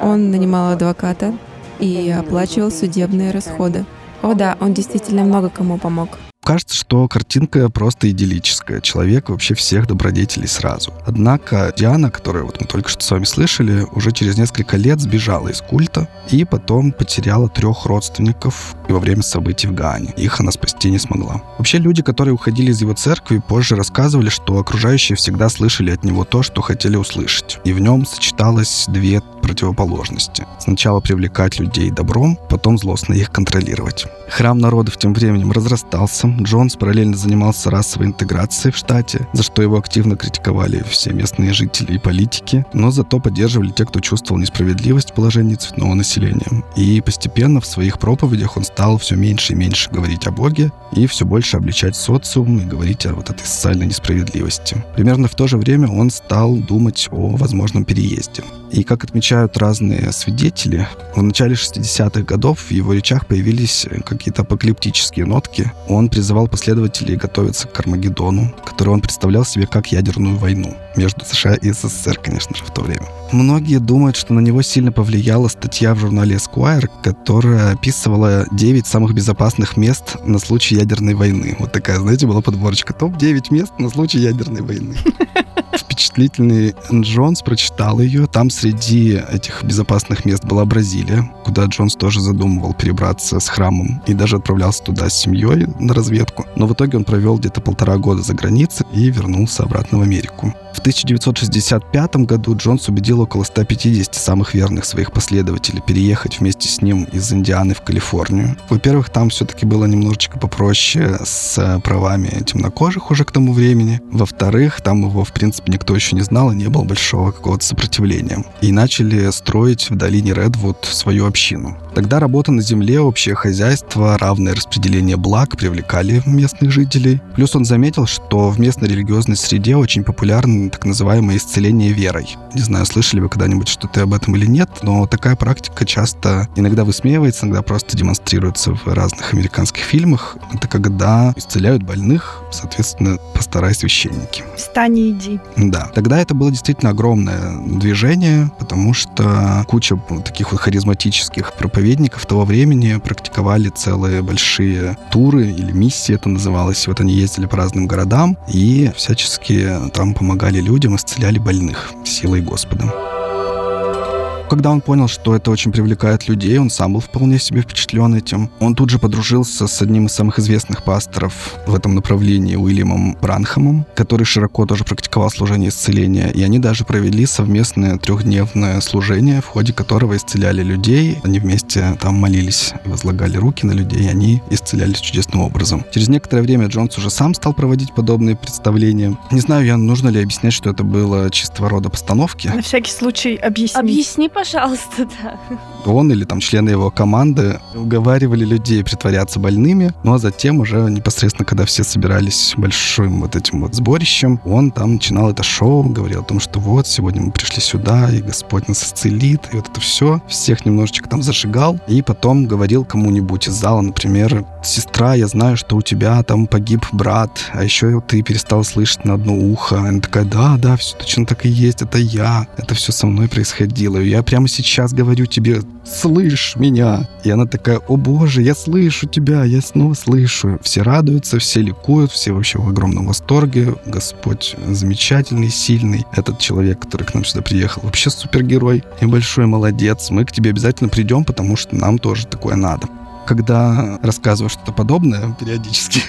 Он нанимал адвоката и оплачивал судебные расходы. О да, он действительно много кому помог. Кажется, что картинка просто идиллическая. Человек вообще всех добродетелей сразу. Однако Диана, которую вот мы только что с вами слышали, уже через несколько лет сбежала из культа и потом потеряла трех родственников во время событий в Гане. Их она спасти не смогла. Вообще люди, которые уходили из его церкви, позже рассказывали, что окружающие всегда слышали от него то, что хотели услышать. И в нем сочеталось две противоположности. Сначала привлекать людей добром, потом злостно их контролировать. Храм народов тем временем разрастался. Джонс параллельно занимался расовой интеграцией в штате, за что его активно критиковали все местные жители и политики, но зато поддерживали те, кто чувствовал несправедливость в положении цветного населения. И постепенно в своих проповедях он стал все меньше и меньше говорить о Боге и все больше обличать социум и говорить о вот этой социальной несправедливости. Примерно в то же время он стал думать о возможном переезде. И как отмечают разные свидетели, в начале 60-х годов в его речах появились какие-то апокалиптические нотки. Он призывал последователей готовиться к Армагеддону, который он представлял себе как ядерную войну между США и СССР, конечно же, в то время. Многие думают, что на него сильно повлияла статья в журнале Esquire, которая описывала 9 самых безопасных мест на случай ядерной войны. Вот такая, знаете, была подборочка. Топ-9 мест на случай ядерной войны. Впечатлительный Джонс прочитал ее. Там среди этих безопасных мест была Бразилия, куда Джонс тоже задумывал перебраться с храмом и даже отправлялся туда с семьей на разведку. Но в итоге он провел где-то полтора года за границей и вернулся обратно в Америку. В 1965 году Джонс убедил около 150 самых верных своих последователей переехать вместе с ним из Индианы в Калифорнию. Во-первых, там все-таки было немножечко попроще с правами темнокожих уже к тому времени. Во-вторых, там его, в принципе, никто еще не знал и не было большого какого-то сопротивления. И начали строить в долине Редвуд свою общину. Тогда работа на земле, общее хозяйство, равное распределение благ привлекали местных жителей. Плюс он заметил, что в местной религиозной среде очень популярны так называемое исцеление верой. Не знаю, слышали вы когда-нибудь что-то об этом или нет, но такая практика часто иногда высмеивается, иногда просто демонстрируется в разных американских фильмах. Это когда исцеляют больных, соответственно, пастора и священники. Встань и иди. Да. Тогда это было действительно огромное движение, потому что куча таких вот харизматических проповедников того времени практиковали целые большие туры или миссии это называлось. Вот они ездили по разным городам и всячески там помогали людям, исцеляли больных силой Господа. Когда он понял, что это очень привлекает людей, он сам был вполне себе впечатлен этим. Он тут же подружился с одним из самых известных пасторов в этом направлении, Уильямом Бранхамом, который широко тоже практиковал служение исцеления. И они даже провели совместное трехдневное служение, в ходе которого исцеляли людей. Они вместе там молились, возлагали руки на людей, и они исцелялись чудесным образом. Через некоторое время Джонс уже сам стал проводить подобные представления. Не знаю, я нужно ли объяснять, что это было чистого рода постановки. На всякий случай объясни. Объясни, пожалуйста, да. Он или там члены его команды уговаривали людей притворяться больными, ну а затем уже непосредственно, когда все собирались большим вот этим вот сборищем, он там начинал это шоу, говорил о том, что вот, сегодня мы пришли сюда, и Господь нас исцелит, и вот это все. Всех немножечко там зажигал, и потом говорил кому-нибудь из зала, например, сестра, я знаю, что у тебя там погиб брат, а еще ты перестал слышать на одно ухо. Она такая, да, да, все точно так и есть, это я. Это все со мной происходило. И я прямо сейчас говорю тебе, слышь меня. И она такая, о боже, я слышу тебя, я снова слышу. Все радуются, все ликуют, все вообще в огромном восторге. Господь замечательный, сильный. Этот человек, который к нам сюда приехал, вообще супергерой и большой молодец. Мы к тебе обязательно придем, потому что нам тоже такое надо когда рассказываю что-то подобное периодически,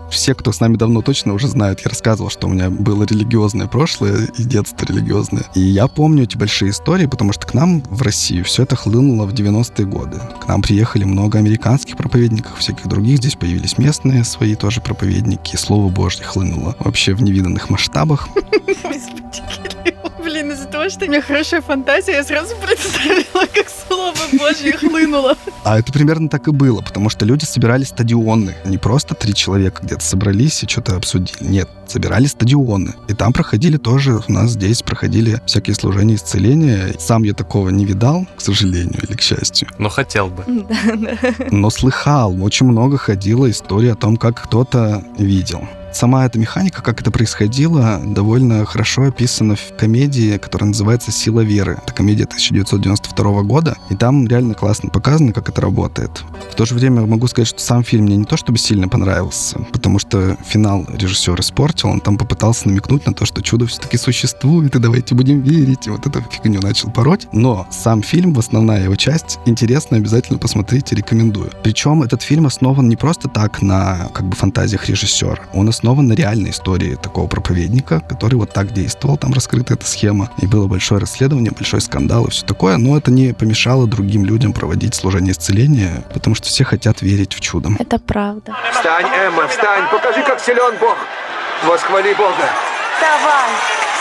все, кто с нами давно точно уже знают, я рассказывал, что у меня было религиозное прошлое и детство религиозное. И я помню эти большие истории, потому что к нам в Россию все это хлынуло в 90-е годы. К нам приехали много американских проповедников, всяких других. Здесь появились местные свои тоже проповедники. Слово Божье хлынуло вообще в невиданных масштабах. того, что у меня хорошая фантазия, я сразу представила, как Слово Божье хлынуло. А это примерно так и было, потому что люди собирали стадионы. Не просто три человека где-то собрались и что-то обсудили. Нет, собирали стадионы. И там проходили тоже, у нас здесь проходили всякие служения исцеления. Сам я такого не видал, к сожалению или к счастью. Но хотел бы. Но слыхал. Очень много ходила история о том, как кто-то видел. Сама эта механика, как это происходило, довольно хорошо описана в комедии, которая называется «Сила веры». Это комедия 1992 года, и там реально классно показано, как это работает. В то же время могу сказать, что сам фильм мне не то чтобы сильно понравился, потому что финал режиссер испортил, он там попытался намекнуть на то, что чудо все-таки существует, и давайте будем верить, и вот эту фигню начал пороть. Но сам фильм, в основная его часть, интересно, обязательно посмотрите, рекомендую. Причем этот фильм основан не просто так на как бы фантазиях режиссера, он основан основан на реальной истории такого проповедника, который вот так действовал, там раскрыта эта схема, и было большое расследование, большой скандал и все такое, но это не помешало другим людям проводить служение исцеления, потому что все хотят верить в чудо. Это правда. Встань, Эмма, встань, покажи, как силен Бог. Восхвали Бога. Вставай,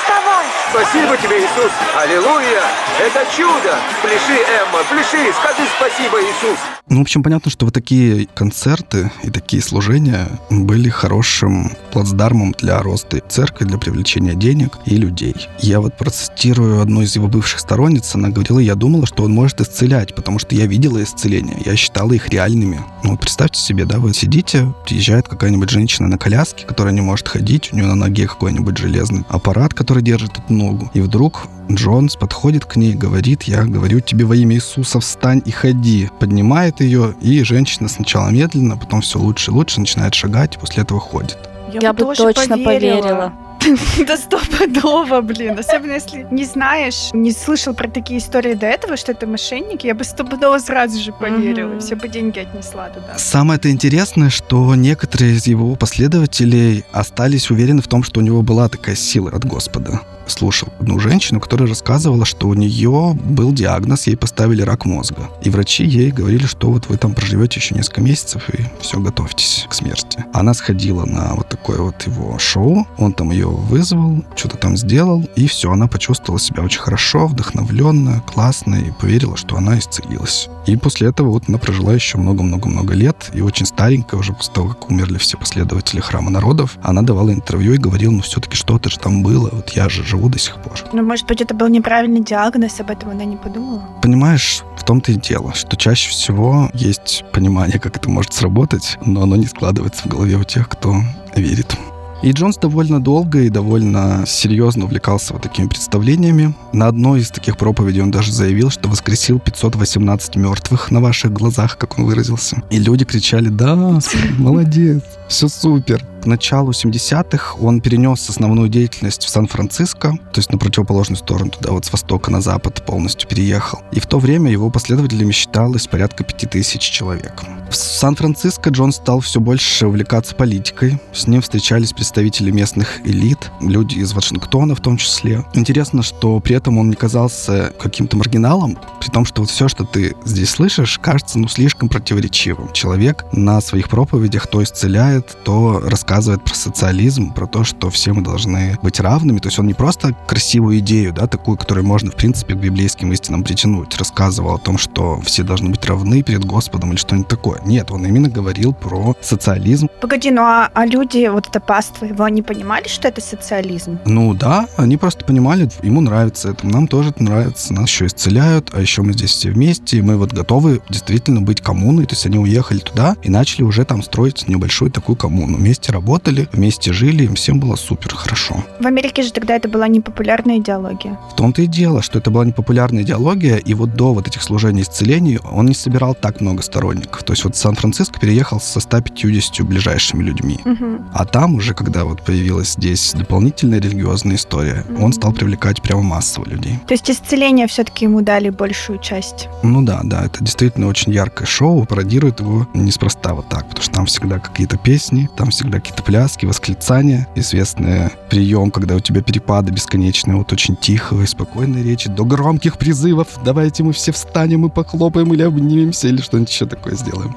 вставай. Спасибо тебе, Иисус. Аллилуйя. Это чудо. Пляши, Эмма, пляши. Скажи спасибо, Иисус. Ну, в общем, понятно, что вот такие концерты и такие служения были хорошим плацдармом для роста церкви, для привлечения денег и людей. Я вот процитирую одну из его бывших сторонниц, она говорила, я думала, что он может исцелять, потому что я видела исцеления, я считала их реальными. Ну, вот представьте себе, да, вы сидите, приезжает какая-нибудь женщина на коляске, которая не может ходить, у нее на ноге какой-нибудь железный аппарат, который держит эту ногу, и вдруг Джонс подходит к ней, говорит, я говорю тебе во имя Иисуса, встань и ходи. Поднимает ее, и женщина сначала медленно, потом все лучше и лучше начинает шагать, и после этого ходит. Я, Я бы точно поверила. поверила. Да стопудово, блин. Особенно если не знаешь, не слышал про такие истории до этого, что это мошенники, я бы стопудово сразу же поверила, mm-hmm. все бы деньги отнесла туда. Самое это интересное, что некоторые из его последователей остались уверены в том, что у него была такая сила от Господа слушал одну женщину, которая рассказывала, что у нее был диагноз, ей поставили рак мозга. И врачи ей говорили, что вот вы там проживете еще несколько месяцев и все, готовьтесь к смерти. Она сходила на вот такое вот его шоу, он там ее вызвал, что-то там сделал, и все, она почувствовала себя очень хорошо, вдохновленно, классно, и поверила, что она исцелилась. И после этого вот она прожила еще много-много-много лет, и очень старенькая, уже после того, как умерли все последователи храма народов, она давала интервью и говорила, ну все-таки что-то же там было, вот я же живу до сих пор. Ну, может быть, это был неправильный диагноз, об этом она не подумала? Понимаешь, в том-то и дело, что чаще всего есть понимание, как это может сработать, но оно не складывается в голове у тех, кто верит. И Джонс довольно долго и довольно серьезно увлекался вот такими представлениями. На одной из таких проповедей он даже заявил, что воскресил 518 мертвых на ваших глазах, как он выразился. И люди кричали, да, молодец, все супер. к началу 70-х он перенес основную деятельность в Сан-Франциско, то есть на противоположную сторону, туда вот с востока на запад полностью переехал. И в то время его последователями считалось порядка 5000 человек. В Сан-Франциско Джон стал все больше увлекаться политикой. С ним встречались представители местных элит, люди из Вашингтона в том числе. Интересно, что при этом он не казался каким-то маргиналом, при том, что вот все, что ты здесь слышишь, кажется ну слишком противоречивым. Человек на своих проповедях то исцеляет, то рассказывает про социализм, про то, что все мы должны быть равными. То есть он не просто красивую идею, да, такую, которую можно, в принципе, к библейским истинам притянуть, рассказывал о том, что все должны быть равны перед Господом или что-нибудь такое. Нет, он именно говорил про социализм. Погоди, ну а, а люди, вот это паства его, они понимали, что это социализм? Ну да, они просто понимали, ему нравится это, нам тоже это нравится, нас еще исцеляют, а еще мы здесь все вместе, и мы вот готовы действительно быть коммуной, то есть они уехали туда и начали уже там строить небольшую такую коммуну. Вместе работали, вместе жили, им всем было супер хорошо. В Америке же тогда это была непопулярная идеология. В том-то и дело, что это была непопулярная идеология, и вот до вот этих служений исцелений он не собирал так много сторонников. То есть вот Сан-Франциско переехал со 150 ближайшими людьми. Угу. А там уже, когда вот появилась здесь дополнительная религиозная история, угу. он стал привлекать прямо массово людей. То есть исцеление все-таки ему дали большую часть? Ну да, да, это действительно очень яркое шоу, пародирует его неспроста вот так, потому что там всегда какие-то песни, там всегда какие-то пляски, восклицания, известный прием, когда у тебя перепады бесконечные, вот очень тихого и спокойной речи, до громких призывов, давайте мы все встанем и похлопаем или обнимемся, или что-нибудь еще такое сделаем.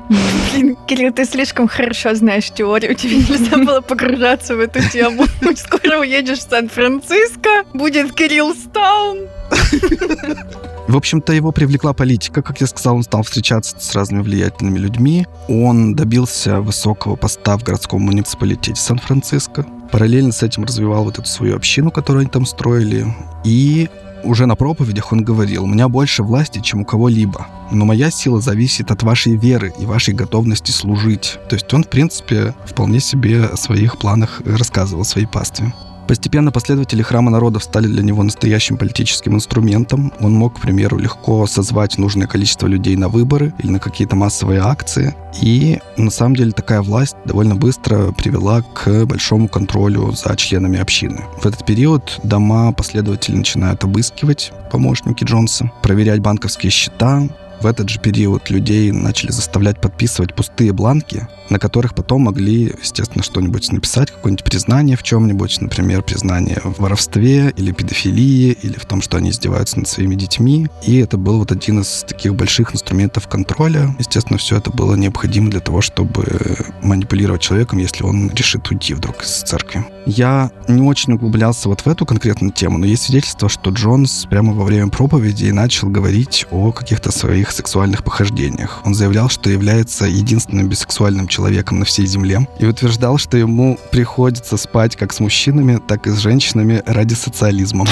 Блин, Кирилл, ты слишком хорошо знаешь теорию, тебе нельзя было погружаться в эту тему. Скоро уедешь в Сан-Франциско, будет Кирилл Стаун. В общем-то, его привлекла политика. Как я сказал, он стал встречаться с разными влиятельными людьми. Он добился высокого поста в городском муниципалитете Сан-Франциско. Параллельно с этим развивал вот эту свою общину, которую они там строили. И уже на проповедях он говорил, у меня больше власти, чем у кого-либо, но моя сила зависит от вашей веры и вашей готовности служить. То есть он, в принципе, вполне себе о своих планах рассказывал своей пастве. Постепенно последователи храма народов стали для него настоящим политическим инструментом. Он мог, к примеру, легко созвать нужное количество людей на выборы или на какие-то массовые акции. И на самом деле такая власть довольно быстро привела к большому контролю за членами общины. В этот период дома последователи начинают обыскивать помощники Джонса, проверять банковские счета, в этот же период людей начали заставлять подписывать пустые бланки, на которых потом могли, естественно, что-нибудь написать, какое-нибудь признание в чем-нибудь, например, признание в воровстве или педофилии, или в том, что они издеваются над своими детьми. И это был вот один из таких больших инструментов контроля. Естественно, все это было необходимо для того, чтобы манипулировать человеком, если он решит уйти вдруг из церкви. Я не очень углублялся вот в эту конкретную тему, но есть свидетельство, что Джонс прямо во время проповеди начал говорить о каких-то своих сексуальных похождениях. Он заявлял, что является единственным бисексуальным человеком на всей земле и утверждал, что ему приходится спать как с мужчинами, так и с женщинами ради социализма.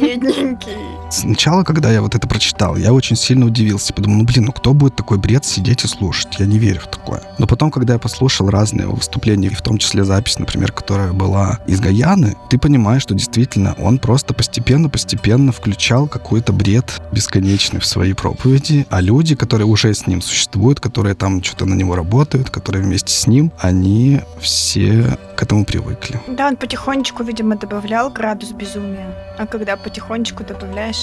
Бедненький. Сначала, когда я вот это прочитал, я очень сильно удивился. Подумал, ну блин, ну кто будет такой бред сидеть и слушать? Я не верю в такое. Но потом, когда я послушал разные выступления, в том числе запись, например, которая была из Гаяны, ты понимаешь, что действительно он просто постепенно-постепенно включал какой-то бред бесконечный в свои проповеди, а люди, которые уже с ним существуют, которые там что-то на него работают, которые вместе с ним, они все к этому привыкли. Да, он потихонечку, видимо, добавлял градус безумия. А когда потихонечку добавляешь,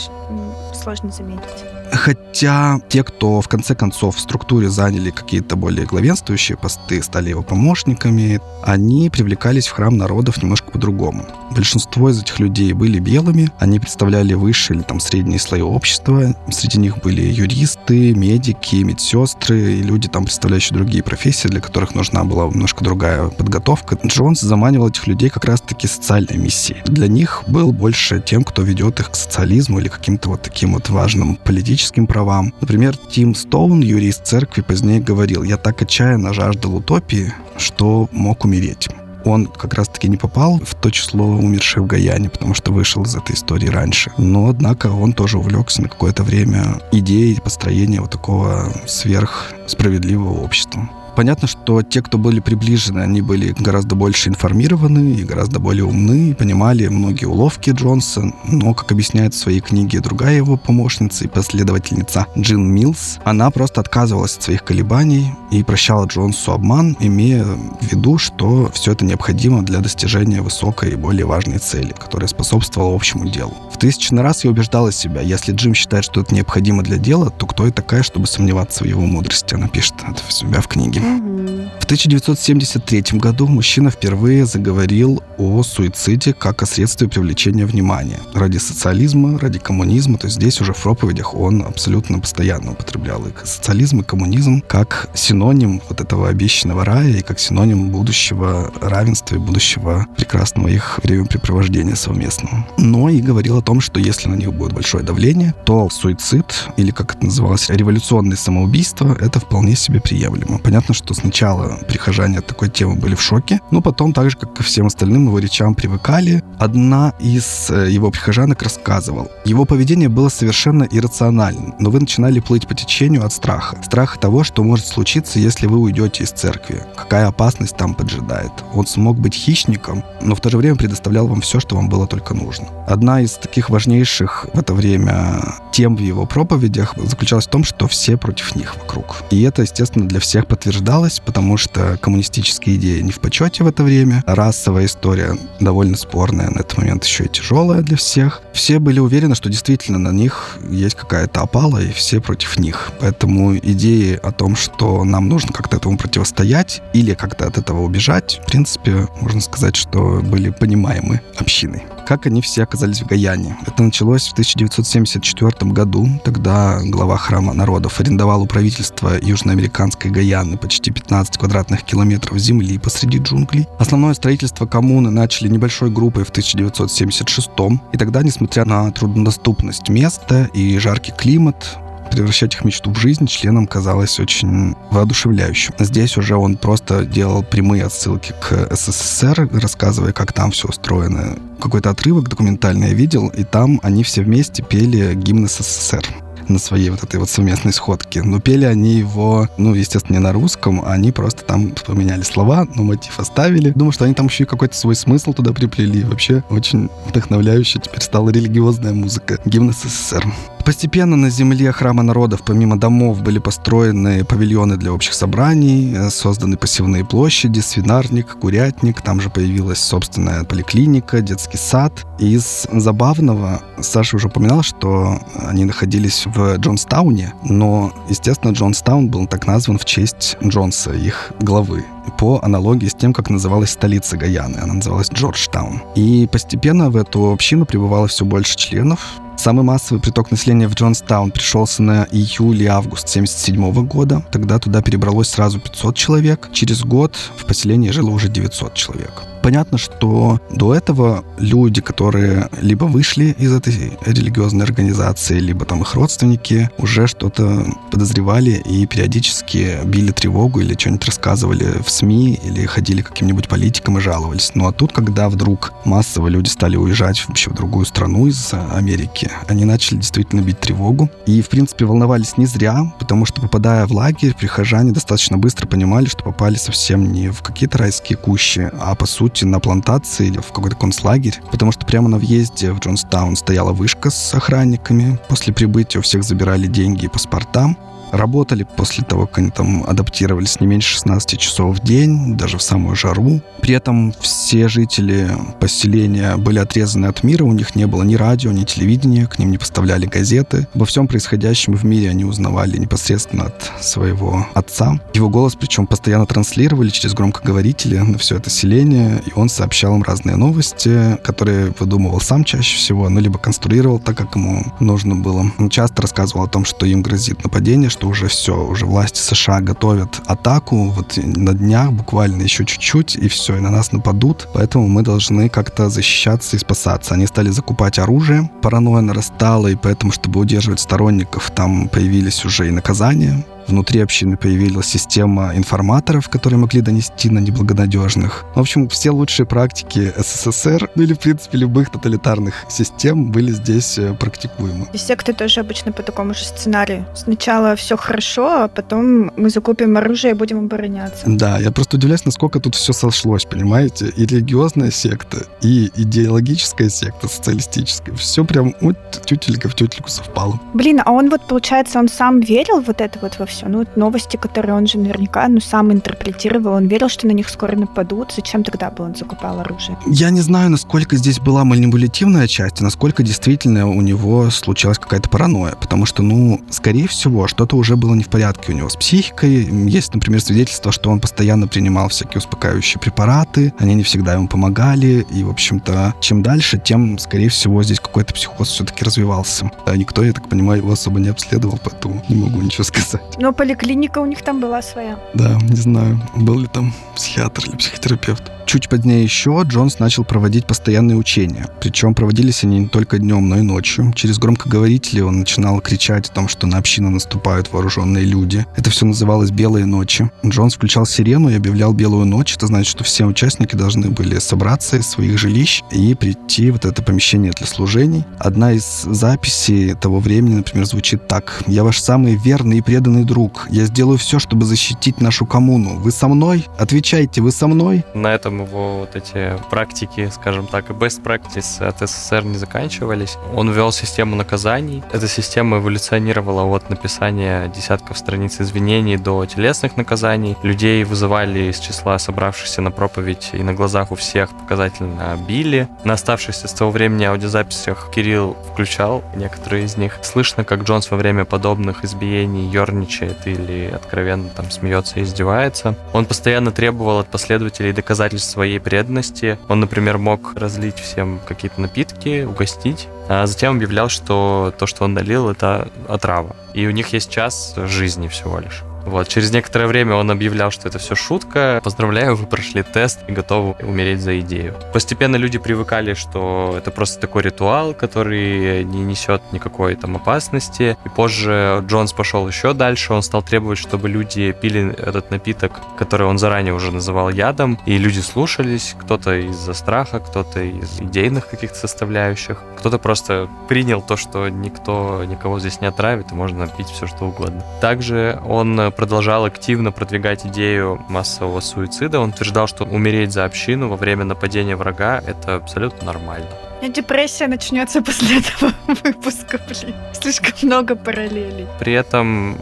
сложно заметить. Хотя те, кто в конце концов в структуре заняли какие-то более главенствующие посты, стали его помощниками, они привлекались в храм народов немножко по-другому. Большинство из этих людей были белыми, они представляли высшие или там средние слои общества. Среди них были юристы, медики, медсестры и люди, там представляющие другие профессии, для которых нужна была немножко другая подготовка. Джонс заманивал этих людей как раз-таки социальной миссией. Для них был больше тем, кто ведет их к социализму или каким-то вот таким вот важным политическим правам. Например, Тим Стоун, юрист церкви, позднее говорил, «Я так отчаянно жаждал утопии, что мог умереть» он как раз-таки не попал в то число умерших в Гаяне, потому что вышел из этой истории раньше. Но, однако, он тоже увлекся на какое-то время идеей построения вот такого сверхсправедливого общества. Понятно, что те, кто были приближены, они были гораздо больше информированы и гораздо более умны, и понимали многие уловки Джонса, но, как объясняет в своей книге другая его помощница и последовательница Джин Милс, она просто отказывалась от своих колебаний и прощала Джонсу обман, имея в виду, что все это необходимо для достижения высокой и более важной цели, которая способствовала общему делу. В тысячный раз я убеждала себя, если Джим считает, что это необходимо для дела, то кто я такая, чтобы сомневаться в его мудрости? Она пишет это в себя в книге. В 1973 году мужчина впервые заговорил о суициде как о средстве привлечения внимания. Ради социализма, ради коммунизма. То есть здесь уже в проповедях он абсолютно постоянно употреблял и социализм, и коммунизм как синоним вот этого обещанного рая и как синоним будущего равенства и будущего прекрасного их времяпрепровождения совместного. Но и говорил о том, что если на них будет большое давление, то суицид, или как это называлось, революционное самоубийство, это вполне себе приемлемо. Понятно, что сначала прихожане от такой темы были в шоке, но потом, так же, как ко всем остальным его речам привыкали. Одна из э, его прихожанок рассказывал, его поведение было совершенно иррациональным, но вы начинали плыть по течению от страха. Страха того, что может случиться, если вы уйдете из церкви. Какая опасность там поджидает. Он смог быть хищником, но в то же время предоставлял вам все, что вам было только нужно. Одна из таких важнейших в это время тем в его проповедях заключалась в том, что все против них вокруг. И это, естественно, для всех подтверждалось, потому что коммунистические идеи не в почете в это время, расовая история довольно спорная, на этот момент еще и тяжелая для всех. Все были уверены, что действительно на них есть какая-то опала, и все против них. Поэтому идеи о том, что нам нужно как-то этому противостоять или как-то от этого убежать, в принципе, можно сказать, что были понимаемы общиной. Как они все оказались в Гаяне? Это началось в 1974 году. Тогда глава храма народов арендовал у правительства южноамериканской Гаяны почти 15 квадратных километров земли посреди джунглей. Основное строительство коммуны начали небольшой группой в 1976 и тогда, несмотря на труднодоступность места и жаркий климат, превращать их мечту в жизнь членам казалось очень воодушевляющим. Здесь уже он просто делал прямые отсылки к СССР, рассказывая, как там все устроено. Какой-то отрывок документальный я видел, и там они все вместе пели гимн СССР на своей вот этой вот совместной сходке. Но пели они его, ну, естественно, не на русском, а они просто там поменяли слова, но мотив оставили. Думаю, что они там еще и какой-то свой смысл туда приплели. Вообще очень вдохновляюще теперь стала религиозная музыка. Гимн СССР. Постепенно на земле храма народов помимо домов были построены павильоны для общих собраний, э, созданы посевные площади, свинарник, курятник, там же появилась собственная поликлиника, детский сад. Из забавного Саша уже упоминал, что они находились в Джонстауне, но, естественно, Джонстаун был так назван в честь Джонса, их главы по аналогии с тем, как называлась столица Гаяны. Она называлась Джорджтаун. И постепенно в эту общину прибывало все больше членов. Самый массовый приток населения в Джонстаун пришелся на июль и август 1977 года. Тогда туда перебралось сразу 500 человек. Через год в поселении жило уже 900 человек понятно, что до этого люди, которые либо вышли из этой религиозной организации, либо там их родственники уже что-то подозревали и периодически били тревогу или что-нибудь рассказывали в СМИ или ходили к каким-нибудь политикам и жаловались. Ну а тут, когда вдруг массово люди стали уезжать вообще в другую страну из Америки, они начали действительно бить тревогу. И, в принципе, волновались не зря, потому что, попадая в лагерь, прихожане достаточно быстро понимали, что попали совсем не в какие-то райские кущи, а, по сути, на плантации или в какой-то концлагерь, потому что прямо на въезде в Джонстаун стояла вышка с охранниками. После прибытия у всех забирали деньги и паспорта работали после того, как они там адаптировались не меньше 16 часов в день, даже в самую жару. При этом все жители поселения были отрезаны от мира, у них не было ни радио, ни телевидения, к ним не поставляли газеты. Обо всем происходящем в мире они узнавали непосредственно от своего отца. Его голос причем постоянно транслировали через громкоговорители на все это селение, и он сообщал им разные новости, которые выдумывал сам чаще всего, ну, либо конструировал так, как ему нужно было. Он часто рассказывал о том, что им грозит нападение, что уже все, уже власти США готовят атаку, вот на днях буквально еще чуть-чуть, и все, и на нас нападут, поэтому мы должны как-то защищаться и спасаться. Они стали закупать оружие, паранойя нарастала, и поэтому, чтобы удерживать сторонников, там появились уже и наказания, Внутри общины появилась система информаторов, которые могли донести на неблагонадежных. В общем, все лучшие практики СССР, ну или, в принципе, любых тоталитарных систем были здесь э, практикуемы. И секты тоже обычно по такому же сценарию. Сначала все хорошо, а потом мы закупим оружие и будем обороняться. Да, я просто удивляюсь, насколько тут все сошлось, понимаете? И религиозная секта, и идеологическая секта социалистическая. Все прям вот тютелька в тютельку совпало. Блин, а он вот, получается, он сам верил вот это вот во все? Ну, вот новости, которые он же наверняка, ну, сам интерпретировал, он верил, что на них скоро нападут. Зачем тогда бы он закупал оружие? Я не знаю, насколько здесь была манипулятивная часть, насколько действительно у него случилась какая-то паранойя. Потому что, ну, скорее всего, что-то уже было не в порядке у него с психикой. Есть, например, свидетельство, что он постоянно принимал всякие успокаивающие препараты. Они не всегда ему помогали. И, в общем-то, чем дальше, тем, скорее всего, здесь какой-то психоз все-таки развивался. А никто, я так понимаю, его особо не обследовал, поэтому не могу ничего сказать. Но поликлиника у них там была своя. Да, не знаю, был ли там психиатр или психотерапевт. Чуть позднее еще Джонс начал проводить постоянные учения. Причем проводились они не только днем, но и ночью. Через громкоговорители он начинал кричать о том, что на общину наступают вооруженные люди. Это все называлось «Белые ночи». Джонс включал сирену и объявлял «Белую ночь». Это значит, что все участники должны были собраться из своих жилищ и прийти в это помещение для служений. Одна из записей того времени, например, звучит так. «Я ваш самый верный и преданный друг. Я сделаю все, чтобы защитить нашу коммуну. Вы со мной? Отвечайте, вы со мной?» На этом его вот эти практики, скажем так, best practice от СССР не заканчивались. Он ввел систему наказаний. Эта система эволюционировала от написания десятков страниц извинений до телесных наказаний. Людей вызывали из числа собравшихся на проповедь и на глазах у всех показательно били. На оставшихся с того времени аудиозаписях Кирилл включал некоторые из них. Слышно, как Джонс во время подобных избиений ерничает или откровенно там смеется и издевается. Он постоянно требовал от последователей доказательств своей преданности. Он, например, мог разлить всем какие-то напитки, угостить, а затем объявлял, что то, что он налил, это отрава. И у них есть час жизни всего лишь. Вот. Через некоторое время он объявлял, что это все шутка. Поздравляю, вы прошли тест и готовы умереть за идею. Постепенно люди привыкали, что это просто такой ритуал, который не несет никакой там опасности. И позже Джонс пошел еще дальше. Он стал требовать, чтобы люди пили этот напиток, который он заранее уже называл ядом. И люди слушались. Кто-то из-за страха, кто-то из идейных каких-то составляющих. Кто-то просто принял то, что никто никого здесь не отравит, и можно пить все, что угодно. Также он продолжал активно продвигать идею массового суицида. Он утверждал, что умереть за общину во время нападения врага — это абсолютно нормально. Депрессия начнется после этого выпуска, блин. Слишком много параллелей. При этом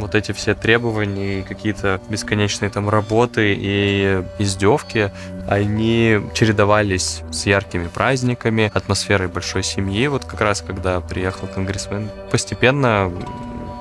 вот эти все требования и какие-то бесконечные там работы и издевки, они чередовались с яркими праздниками, атмосферой большой семьи. Вот как раз когда приехал конгрессмен, постепенно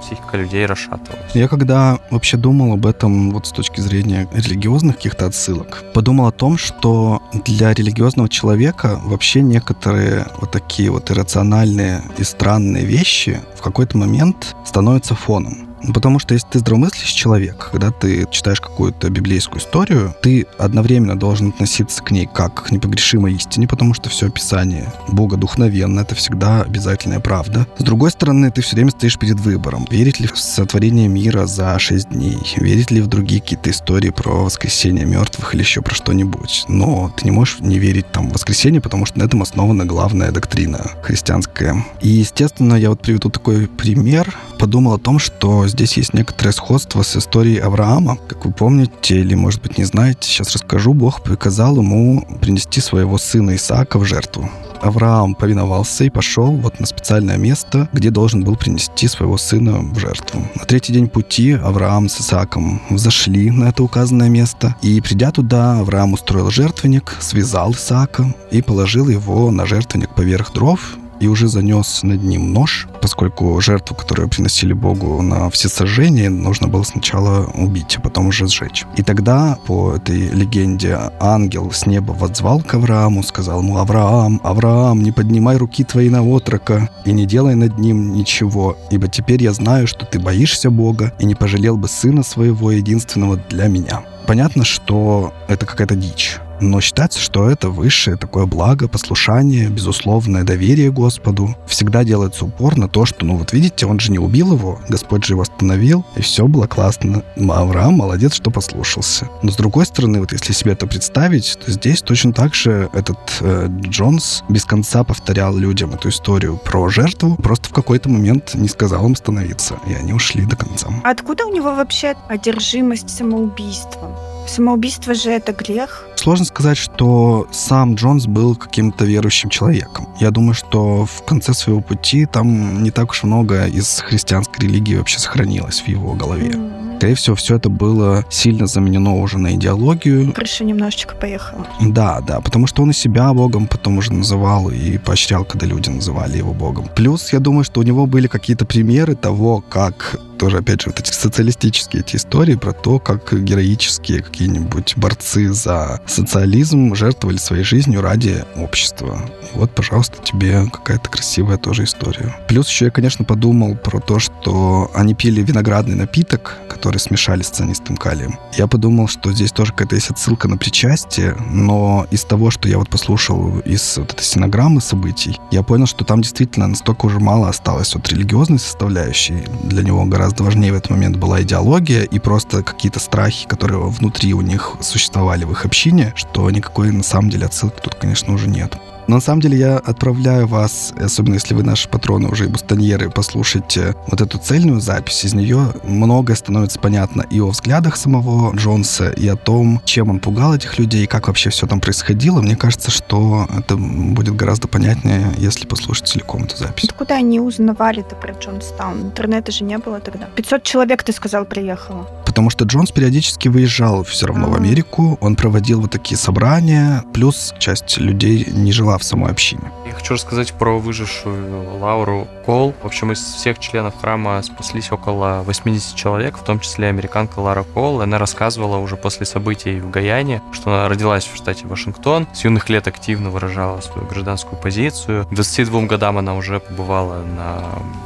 психика людей расшатывалась. Я когда вообще думал об этом вот с точки зрения религиозных каких-то отсылок, подумал о том, что для религиозного человека вообще некоторые вот такие вот иррациональные и странные вещи в какой-то момент становятся фоном. Потому что если ты здравомыслящий человек, когда ты читаешь какую-то библейскую историю, ты одновременно должен относиться к ней как к непогрешимой истине, потому что все описание Бога духновенно, это всегда обязательная правда. С другой стороны, ты все время стоишь перед выбором. Верить ли в сотворение мира за шесть дней? Верить ли в другие какие-то истории про воскресение мертвых или еще про что-нибудь? Но ты не можешь не верить там в воскресенье, потому что на этом основана главная доктрина христианская. И, естественно, я вот приведу такой пример. Подумал о том, что здесь есть некоторое сходство с историей Авраама. Как вы помните, или, может быть, не знаете, сейчас расскажу, Бог приказал ему принести своего сына Исаака в жертву. Авраам повиновался и пошел вот на специальное место, где должен был принести своего сына в жертву. На третий день пути Авраам с Исааком взошли на это указанное место, и придя туда, Авраам устроил жертвенник, связал Исаака и положил его на жертвенник поверх дров, и уже занес над ним нож, поскольку жертву, которую приносили Богу на все сожжения, нужно было сначала убить, а потом уже сжечь. И тогда, по этой легенде, ангел с неба воззвал к Аврааму, сказал ему, «Авраам, Авраам, не поднимай руки твои на отрока и не делай над ним ничего, ибо теперь я знаю, что ты боишься Бога и не пожалел бы сына своего единственного для меня». Понятно, что это какая-то дичь Но считается, что это высшее такое благо, послушание, безусловное доверие Господу. Всегда делается упор на то, что, ну вот видите, он же не убил его, Господь же его остановил, и все было классно. Авраам молодец, что послушался. Но с другой стороны, вот если себе это представить, то здесь точно так же этот э, Джонс без конца повторял людям эту историю про жертву, просто в какой-то момент не сказал им становиться, и они ушли до конца. Откуда у него вообще одержимость самоубийством? Самоубийство же это грех. Сложно сказать, что сам Джонс был каким-то верующим человеком. Я думаю, что в конце своего пути там не так уж много из христианской религии вообще сохранилось в его голове. Скорее всего, все это было сильно заменено уже на идеологию. Крыша немножечко поехала. Да, да, потому что он и себя богом потом уже называл и поощрял, когда люди называли его богом. Плюс, я думаю, что у него были какие-то примеры того, как тоже, опять же, вот эти социалистические эти истории про то, как героические какие-нибудь борцы за социализм жертвовали своей жизнью ради общества. И вот, пожалуйста, тебе какая-то красивая тоже история. Плюс еще я, конечно, подумал про то, что они пили виноградный напиток, который смешали с цианистым калием. Я подумал, что здесь тоже какая-то есть отсылка на причастие, но из того, что я вот послушал из вот этой синограммы событий, я понял, что там действительно настолько уже мало осталось от религиозной составляющей. Для него гораздо важнее в этот момент была идеология и просто какие-то страхи, которые внутри у них существовали в их общине, что никакой на самом деле отсылки тут, конечно, уже нет. Но на самом деле я отправляю вас, особенно если вы наши патроны уже и бустоньеры, послушайте вот эту цельную запись. Из нее многое становится понятно и о взглядах самого Джонса, и о том, чем он пугал этих людей, и как вообще все там происходило. Мне кажется, что это будет гораздо понятнее, если послушать целиком эту запись. Откуда они узнавали-то про Джонстаун? Интернета же не было тогда. 500 человек, ты сказал, приехало. Потому что Джонс периодически выезжал все равно в Америку. Он проводил вот такие собрания, плюс часть людей не жила в самой общине. Я хочу рассказать про выжившую Лауру Кол. В общем, из всех членов храма спаслись около 80 человек, в том числе американка Лара Кол. Она рассказывала уже после событий в Гаяне, что она родилась в штате Вашингтон, с юных лет активно выражала свою гражданскую позицию. К 22 годам она уже побывала на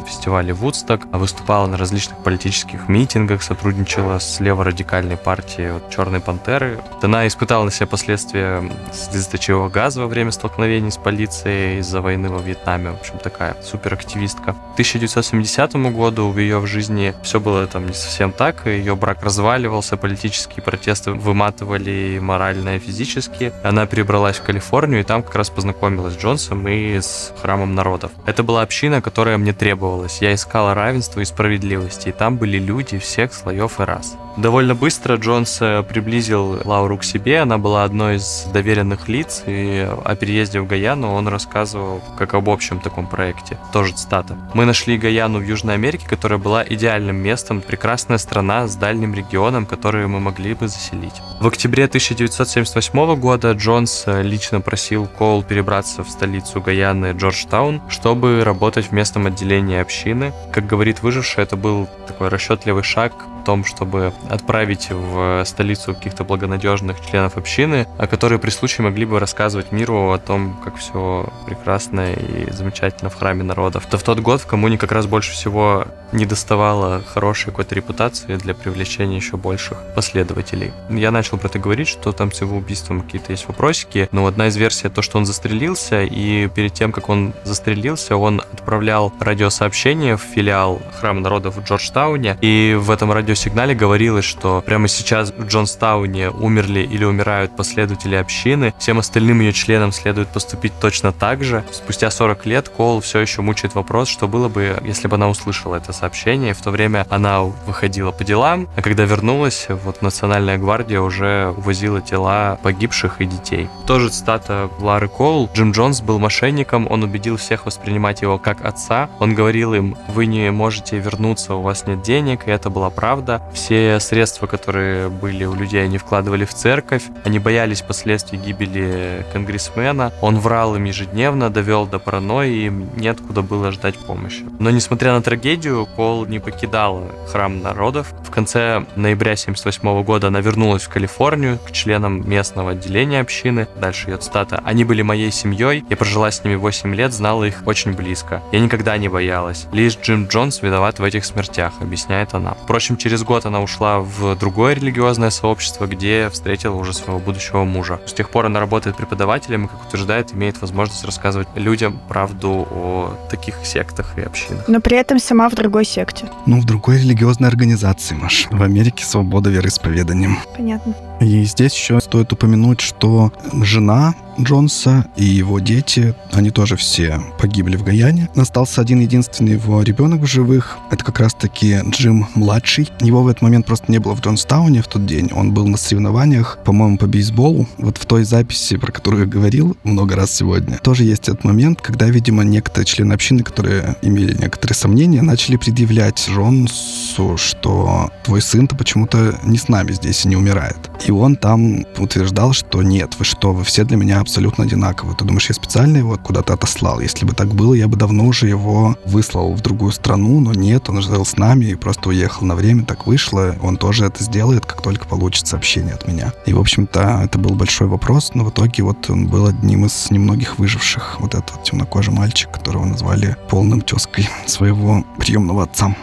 фестивале Вудсток, выступала на различных политических митингах, сотрудничала с леворадикальной партией вот, Черной Пантеры. Она испытала на себе последствия слезоточивого газа во время столкновений с полицией из-за войны во Вьетнаме. В общем, такая суперактивистка. К 1970 году в ее в жизни все было там не совсем так. Ее брак разваливался, политические протесты выматывали морально и физически. Она перебралась в Калифорнию и там как раз познакомилась с Джонсом и с Храмом народов. Это была община, которая мне требовалась. Я искала равенства и справедливости, и там были люди всех слоев и рас. Podcast. Довольно быстро Джонс приблизил Лауру к себе, она была одной из доверенных лиц, и о переезде в Гаяну он рассказывал как об общем таком проекте. Тоже цитата. «Мы нашли Гаяну в Южной Америке, которая была идеальным местом, прекрасная страна с дальним регионом, который мы могли бы заселить». В октябре 1978 года Джонс э, лично просил Коул перебраться в столицу Гаяны Джорджтаун, чтобы работать в местном отделении общины. Как говорит выживший, это был такой расчетливый шаг том, чтобы отправить в столицу каких-то благонадежных членов общины, которые при случае могли бы рассказывать миру о том, как все прекрасно и замечательно в храме народов. То в тот год в коммуне как раз больше всего не доставало хорошей какой-то репутации для привлечения еще больших последователей. Я начал про это говорить, что там с его убийством какие-то есть вопросики, но одна из версий то, что он застрелился, и перед тем, как он застрелился, он отправлял радиосообщение в филиал Храма народов в Джорджтауне, и в этом радио радиосигнале говорилось, что прямо сейчас в Джонстауне умерли или умирают последователи общины, всем остальным ее членам следует поступить точно так же. Спустя 40 лет Кол все еще мучает вопрос, что было бы, если бы она услышала это сообщение. В то время она выходила по делам, а когда вернулась, вот Национальная гвардия уже увозила тела погибших и детей. Тоже цитата Лары Кол. Джим Джонс был мошенником, он убедил всех воспринимать его как отца. Он говорил им, вы не можете вернуться, у вас нет денег, и это была правда. Все средства, которые были у людей, они вкладывали в церковь. Они боялись последствий гибели конгрессмена. Он врал им ежедневно, довел до паранойи, им неоткуда было ждать помощи. Но несмотря на трагедию, Кол не покидала храм народов. В конце ноября 1978 года она вернулась в Калифорнию к членам местного отделения общины. Дальше ее цитата. «Они были моей семьей, я прожила с ними 8 лет, знала их очень близко. Я никогда не боялась. Лишь Джим Джонс виноват в этих смертях», объясняет она. Впрочем, через год она ушла перешла в другое религиозное сообщество, где встретила уже своего будущего мужа. С тех пор она работает преподавателем и, как утверждает, имеет возможность рассказывать людям правду о таких сектах и общинах. Но при этом сама в другой секте. Ну, в другой религиозной организации, Маш. В Америке свобода вероисповедания. Понятно. И здесь еще стоит упомянуть, что жена Джонса и его дети, они тоже все погибли в Гаяне. Остался один единственный его ребенок в живых. Это как раз-таки Джим младший. Его в этот момент просто не было в Джонстауне в тот день. Он был на соревнованиях, по-моему, по бейсболу. Вот в той записи, про которую я говорил много раз сегодня, тоже есть этот момент, когда, видимо, некоторые члены общины, которые имели некоторые сомнения, начали предъявлять Джонсу, что твой сын-то почему-то не с нами здесь и не умирает. И он там утверждал, что нет, вы что, вы все для меня абсолютно одинаковые. Ты думаешь, я специально его куда-то отослал? Если бы так было, я бы давно уже его выслал в другую страну, но нет, он жил с нами и просто уехал на время, так вышло. Он тоже это сделает, как только получит сообщение от меня. И, в общем-то, это был большой вопрос, но в итоге вот он был одним из немногих выживших. Вот этот темнокожий мальчик, которого назвали полным тезкой своего приемного отца.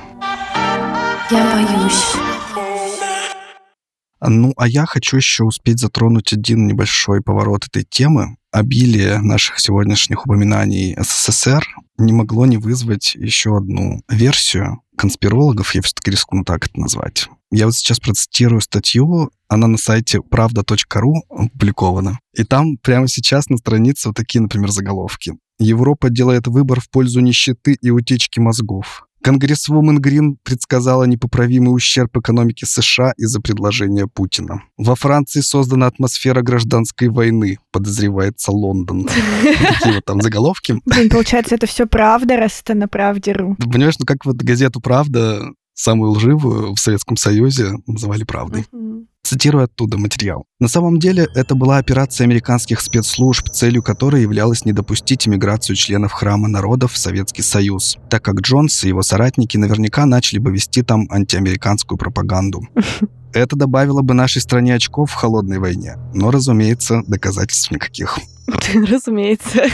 Я боюсь. Ну, а я хочу еще успеть затронуть один небольшой поворот этой темы. Обилие наших сегодняшних упоминаний СССР не могло не вызвать еще одну версию конспирологов, я все-таки рискну так это назвать. Я вот сейчас процитирую статью, она на сайте правда.ру опубликована. И там прямо сейчас на странице вот такие, например, заголовки. Европа делает выбор в пользу нищеты и утечки мозгов. Конгрессвумен Грин предсказала непоправимый ущерб экономике США из-за предложения Путина. Во Франции создана атмосфера гражданской войны, подозревается Лондон. Такие вот там заголовки. Блин, получается, это все правда, раз это на правде.ру. Понимаешь, ну как вот газету «Правда», самую лживую в Советском Союзе, называли правдой. Цитирую оттуда материал. На самом деле, это была операция американских спецслужб, целью которой являлось не допустить иммиграцию членов Храма народов в Советский Союз, так как Джонс и его соратники наверняка начали бы вести там антиамериканскую пропаганду. Это добавило бы нашей стране очков в холодной войне. Но, разумеется, доказательств никаких. Разумеется.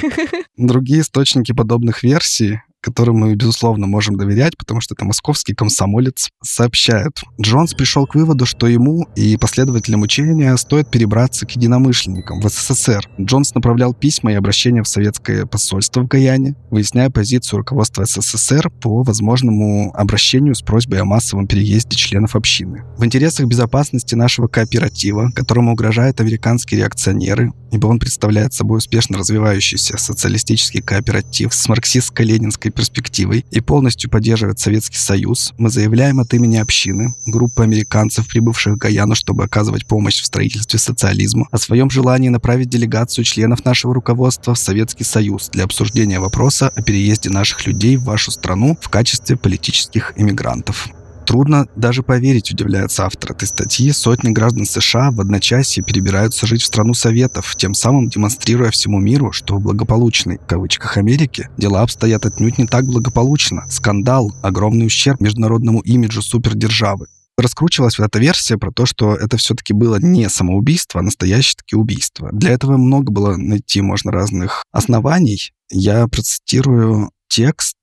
Другие источники подобных версий которым мы, безусловно, можем доверять, потому что это московский комсомолец, сообщают. Джонс пришел к выводу, что ему и последователям учения стоит перебраться к единомышленникам в СССР. Джонс направлял письма и обращения в советское посольство в Гаяне, выясняя позицию руководства СССР по возможному обращению с просьбой о массовом переезде членов общины. В интересах безопасности нашего кооператива, которому угрожают американские реакционеры, ибо он представляет собой успешно развивающийся социалистический кооператив с марксистско-ленинской перспективой и полностью поддерживает Советский Союз, мы заявляем от имени общины, группы американцев, прибывших в Гаяну, чтобы оказывать помощь в строительстве социализма, о своем желании направить делегацию членов нашего руководства в Советский Союз для обсуждения вопроса о переезде наших людей в вашу страну в качестве политических иммигрантов. Трудно даже поверить, удивляется автор этой статьи, сотни граждан США в одночасье перебираются жить в страну Советов, тем самым демонстрируя всему миру, что в благополучной, в кавычках, Америке дела обстоят отнюдь не так благополучно. Скандал, огромный ущерб международному имиджу супердержавы раскручивалась вот эта версия про то, что это все-таки было не самоубийство, а настоящее таки убийство. Для этого много было найти можно разных оснований. Я процитирую текст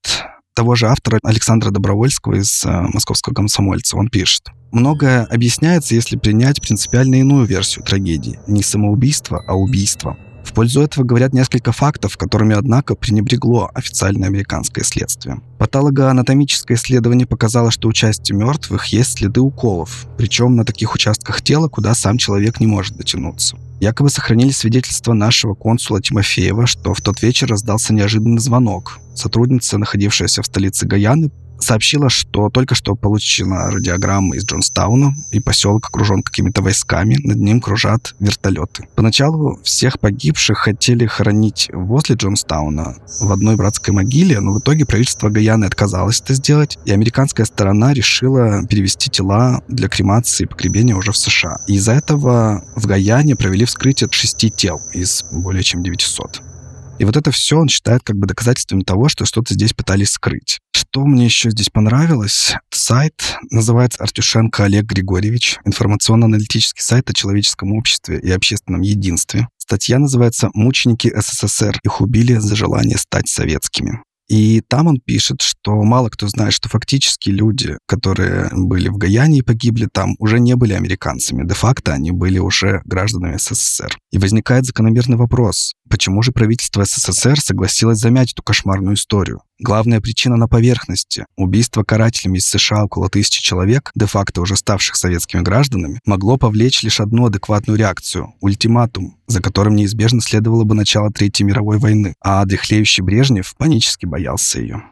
того же автора Александра Добровольского из э, «Московского комсомольца». Он пишет. Многое объясняется, если принять принципиально иную версию трагедии. Не самоубийство, а убийство. В пользу этого говорят несколько фактов, которыми, однако, пренебрегло официальное американское следствие. Патологоанатомическое исследование показало, что у части мертвых есть следы уколов, причем на таких участках тела, куда сам человек не может дотянуться. Якобы сохранили свидетельство нашего консула Тимофеева, что в тот вечер раздался неожиданный звонок. Сотрудница, находившаяся в столице Гаяны, сообщила, что только что получена радиограмма из Джонстауна, и поселок окружен какими-то войсками, над ним кружат вертолеты. Поначалу всех погибших хотели хоронить возле Джонстауна в одной братской могиле, но в итоге правительство Гаяны отказалось это сделать, и американская сторона решила перевести тела для кремации и погребения уже в США. Из-за этого в Гаяне провели вскрытие шести тел из более чем 900. И вот это все он считает как бы доказательствами того, что что-то здесь пытались скрыть. Что мне еще здесь понравилось? Сайт называется Артюшенко Олег Григорьевич. Информационно-аналитический сайт о человеческом обществе и общественном единстве. Статья называется «Мученики СССР. Их убили за желание стать советскими». И там он пишет, что мало кто знает, что фактически люди, которые были в Гаяне и погибли там, уже не были американцами. Де-факто они были уже гражданами СССР. И возникает закономерный вопрос, почему же правительство СССР согласилось замять эту кошмарную историю? Главная причина на поверхности. Убийство карателями из США около тысячи человек, де-факто уже ставших советскими гражданами, могло повлечь лишь одну адекватную реакцию – ультиматум, за которым неизбежно следовало бы начало Третьей мировой войны. А дряхлеющий Брежнев панически боялся ее.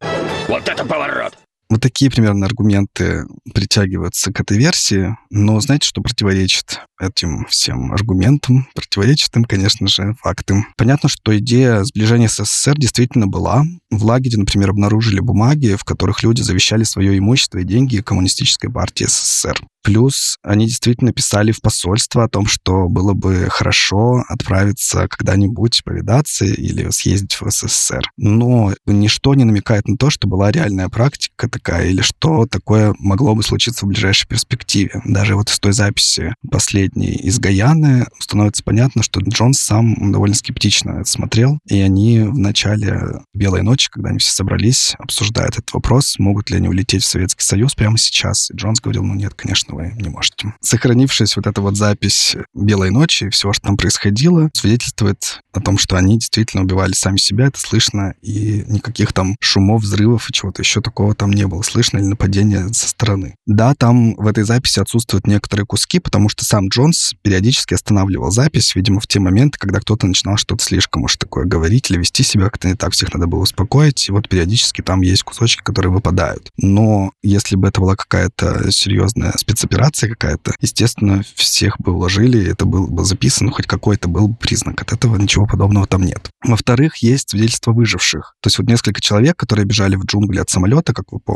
Вот это поворот! Вот такие примерно аргументы притягиваются к этой версии, но знаете, что противоречит этим всем аргументам? Противоречит им, конечно же, факты. Понятно, что идея сближения с СССР действительно была. В лагере, например, обнаружили бумаги, в которых люди завещали свое имущество и деньги коммунистической партии СССР. Плюс они действительно писали в посольство о том, что было бы хорошо отправиться когда-нибудь повидаться или съездить в СССР. Но ничто не намекает на то, что была реальная практика такая или что такое могло бы случиться в ближайшей перспективе. Даже вот из той записи последней из Гаяны становится понятно, что Джонс сам довольно скептично это смотрел, и они в начале «Белой ночи», когда они все собрались, обсуждают этот вопрос, могут ли они улететь в Советский Союз прямо сейчас. И Джонс говорил, ну нет, конечно, вы не можете. Сохранившись вот эта вот запись «Белой ночи» и всего, что там происходило, свидетельствует о том, что они действительно убивали сами себя, это слышно, и никаких там шумов, взрывов и чего-то еще такого там не было слышно, или нападения со стороны. Да, там в этой записи отсутствуют некоторые куски, потому что сам Джонс периодически останавливал запись, видимо, в те моменты, когда кто-то начинал что-то слишком уж такое говорить или вести себя как-то не так, всех надо было успокоить, и вот периодически там есть кусочки, которые выпадают. Но если бы это была какая-то серьезная спецоперация какая-то, естественно, всех бы уложили, это было бы записано, хоть какой-то был признак. От этого ничего подобного там нет. Во-вторых, есть свидетельства выживших. То есть вот несколько человек, которые бежали в джунгли от самолета, как вы помните.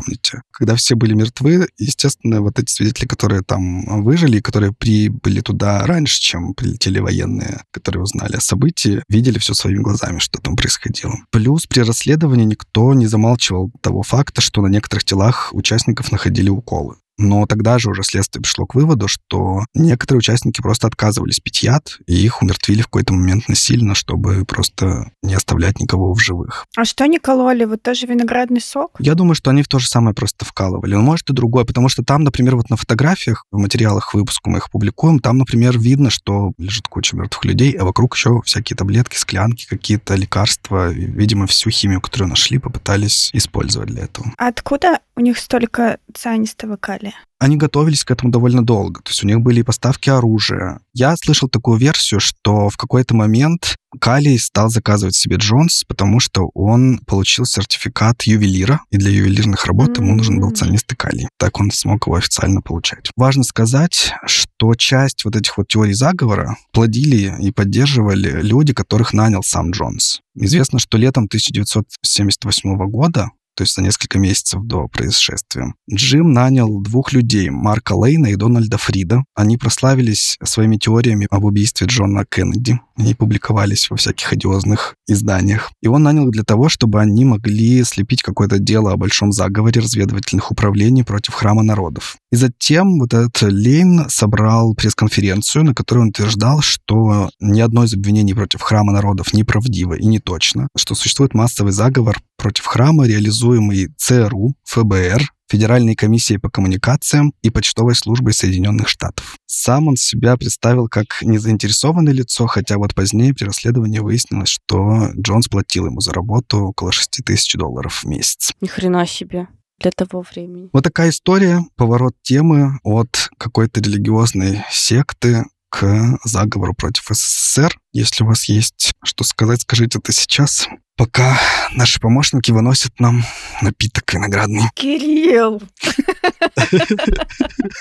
Когда все были мертвы, естественно, вот эти свидетели, которые там выжили, которые прибыли туда раньше, чем прилетели военные, которые узнали о событии, видели все своими глазами, что там происходило. Плюс при расследовании никто не замалчивал того факта, что на некоторых телах участников находили уколы. Но тогда же уже следствие пришло к выводу, что некоторые участники просто отказывались пить яд, и их умертвили в какой-то момент насильно, чтобы просто не оставлять никого в живых. А что они кололи? Вот тоже виноградный сок? Я думаю, что они в то же самое просто вкалывали. Но может и другое, потому что там, например, вот на фотографиях, в материалах выпуска мы их публикуем, там, например, видно, что лежит куча мертвых людей, а вокруг еще всякие таблетки, склянки, какие-то лекарства. Видимо, всю химию, которую нашли, попытались использовать для этого. Откуда у них столько цианистого калия? Они готовились к этому довольно долго. То есть у них были и поставки оружия. Я слышал такую версию, что в какой-то момент Калий стал заказывать себе Джонс, потому что он получил сертификат ювелира, и для ювелирных работ ему нужен был цианистый калий. Так он смог его официально получать. Важно сказать, что часть вот этих вот теорий заговора плодили и поддерживали люди, которых нанял сам Джонс. Известно, что летом 1978 года то есть за несколько месяцев до происшествия. Джим нанял двух людей, Марка Лейна и Дональда Фрида. Они прославились своими теориями об убийстве Джона Кеннеди. Они публиковались во всяких одиозных изданиях. И он нанял их для того, чтобы они могли слепить какое-то дело о большом заговоре разведывательных управлений против храма народов. И затем вот этот Лейн собрал пресс-конференцию, на которой он утверждал, что ни одно из обвинений против храма народов неправдиво и не точно, что существует массовый заговор против храма, реализуемый ЦРУ, ФБР, Федеральной комиссией по коммуникациям и почтовой службой Соединенных Штатов. Сам он себя представил как незаинтересованное лицо, хотя вот позднее при расследовании выяснилось, что Джонс платил ему за работу около 6 тысяч долларов в месяц. Ни хрена себе для того времени. Вот такая история, поворот темы от какой-то религиозной секты к заговору против СССР. Если у вас есть что сказать, скажите это сейчас пока наши помощники выносят нам напиток виноградный. Кирилл!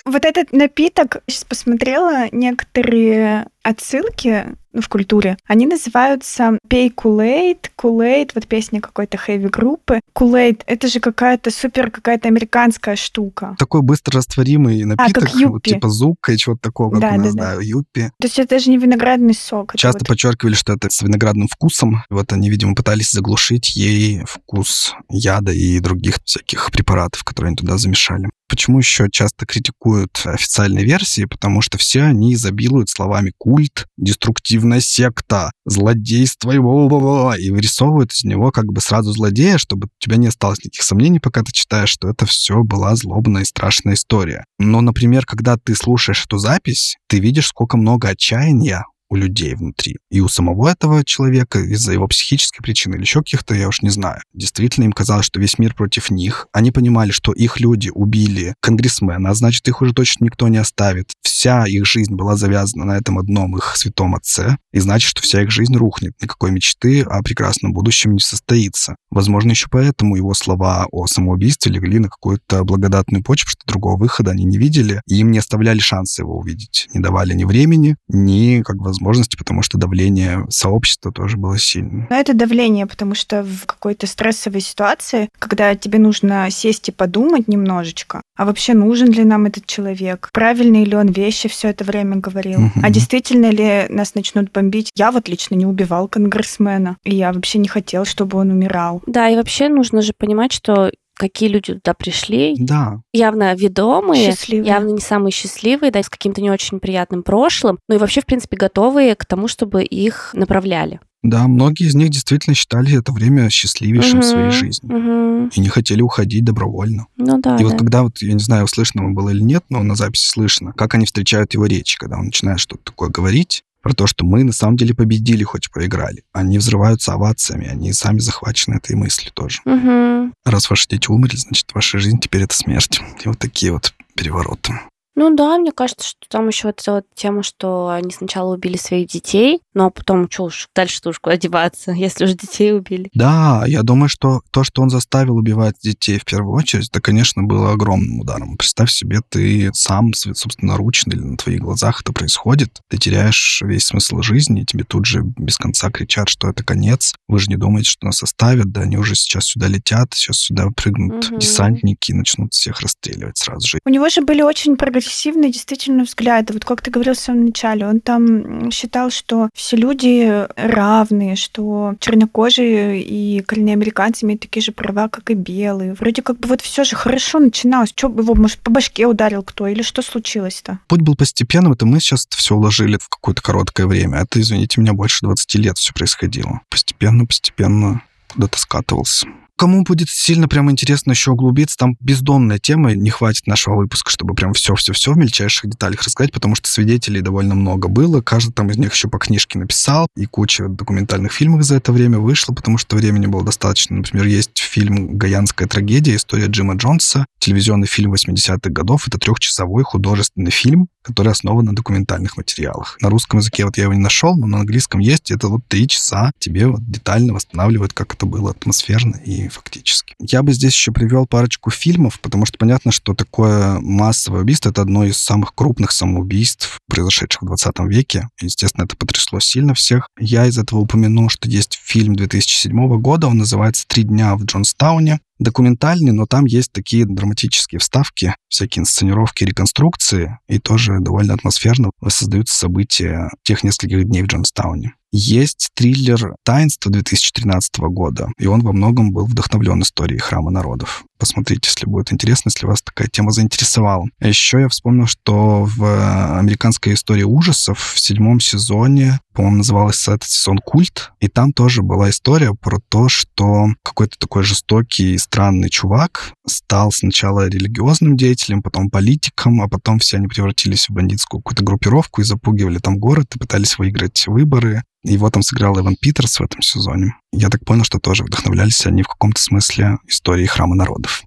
Вот этот напиток, сейчас посмотрела некоторые отсылки ну, в культуре, они называются «Пей Кулейт», «Кулейт», вот песня какой-то хэви-группы. «Кулейт» — это же какая-то супер, какая-то американская штука. Такой быстро растворимый напиток, а, как юппи. вот, типа зука и чего-то такого, как да, у нас, да, да. да, юппи. То есть это же не виноградный сок. Часто подчеркивали, что это с виноградным вкусом. Вот они, видимо, пытались заглушить ей вкус яда и других всяких препаратов, которые они туда замешали. Почему еще часто критикуют официальные версии? Потому что все они изобилуют словами культ, деструктивная секта, злодейство и и вырисовывают из него как бы сразу злодея, чтобы у тебя не осталось никаких сомнений, пока ты читаешь, что это все была злобная и страшная история. Но, например, когда ты слушаешь эту запись, ты видишь, сколько много отчаяния у людей внутри. И у самого этого человека из-за его психической причины или еще каких-то, я уж не знаю. Действительно, им казалось, что весь мир против них. Они понимали, что их люди убили конгрессмена, а значит, их уже точно никто не оставит. Вся их жизнь была завязана на этом одном их святом отце, и значит, что вся их жизнь рухнет. Никакой мечты о прекрасном будущем не состоится. Возможно, еще поэтому его слова о самоубийстве легли на какую-то благодатную почву, что другого выхода они не видели, и им не оставляли шанса его увидеть. Не давали ни времени, ни как бы возможности, потому что давление сообщества тоже было сильным. Но это давление, потому что в какой-то стрессовой ситуации, когда тебе нужно сесть и подумать немножечко, а вообще нужен ли нам этот человек, правильные ли он вещи все это время говорил, угу. а действительно ли нас начнут бомбить. Я вот лично не убивал конгрессмена, и я вообще не хотел, чтобы он умирал. Да, и вообще нужно же понимать, что какие люди туда пришли. Да. Явно ведомые, счастливые. явно не самые счастливые, да, с каким-то не очень приятным прошлым, ну и вообще, в принципе, готовые к тому, чтобы их направляли. Да, многие из них действительно считали это время счастливейшим угу, в своей жизни. Угу. И не хотели уходить добровольно. Ну да. И да. вот когда вот, я не знаю, слышно вам было или нет, но на записи слышно, как они встречают его речь, когда он начинает что-то такое говорить, про то, что мы на самом деле победили, хоть и проиграли. Они взрываются овациями, они сами захвачены этой мыслью тоже. Угу. Раз ваши дети умерли, значит, ваша жизнь теперь это смерть. И вот такие вот перевороты. Ну да, мне кажется, что там еще вот эта вот тема, что они сначала убили своих детей, но потом что уж дальше-то уж куда деваться, если уже детей убили. Да, я думаю, что то, что он заставил убивать детей в первую очередь, это, конечно, было огромным ударом. Представь себе, ты сам собственноручно или на твоих глазах это происходит, ты теряешь весь смысл жизни, и тебе тут же без конца кричат, что это конец. Вы же не думаете, что нас оставят, да они уже сейчас сюда летят, сейчас сюда прыгнут угу. десантники и начнут всех расстреливать сразу же. У него же были очень прогрессивные прогрессивные действительно взгляды. Вот как ты говорил в самом начале, он там считал, что все люди равные, что чернокожие и коренные американцы имеют такие же права, как и белые. Вроде как бы вот все же хорошо начиналось. Что его, может, по башке ударил кто? Или что случилось-то? Путь был постепенным, это мы сейчас все уложили в какое-то короткое время. Это, извините меня, больше 20 лет все происходило. Постепенно, постепенно куда-то скатывался. Кому будет сильно прям интересно еще углубиться, там бездонная тема, не хватит нашего выпуска, чтобы прям все-все-все в мельчайших деталях рассказать, потому что свидетелей довольно много было, каждый там из них еще по книжке написал, и куча документальных фильмов за это время вышло, потому что времени было достаточно. Например, есть фильм «Гаянская трагедия. История Джима Джонса», телевизионный фильм 80-х годов. Это трехчасовой художественный фильм, который основан на документальных материалах. На русском языке вот я его не нашел, но на английском есть. Это вот три часа тебе вот детально восстанавливают, как это было атмосферно и фактически. Я бы здесь еще привел парочку фильмов, потому что понятно, что такое массовое убийство — это одно из самых крупных самоубийств, произошедших в 20 веке. Естественно, это потрясло сильно всех. Я из этого упомяну, что есть фильм 2007 года, он называется «Три дня в Джонстауне» документальный, но там есть такие драматические вставки, всякие инсценировки, реконструкции, и тоже довольно атмосферно воссоздаются события тех нескольких дней в Джонстауне. Есть триллер «Таинство» 2013 года, и он во многом был вдохновлен историей Храма народов. Посмотрите, если будет интересно, если вас такая тема заинтересовала. А еще я вспомнил, что в американской истории ужасов в седьмом сезоне, по-моему, назывался этот сезон «Культ», и там тоже была история про то, что какой-то такой жестокий и странный чувак стал сначала религиозным деятелем, потом политиком, а потом все они превратились в бандитскую какую-то группировку и запугивали там город и пытались выиграть выборы. Его там сыграл Эван Питерс в этом сезоне. Я так понял, что тоже вдохновлялись они в каком-то смысле историей Храма народов.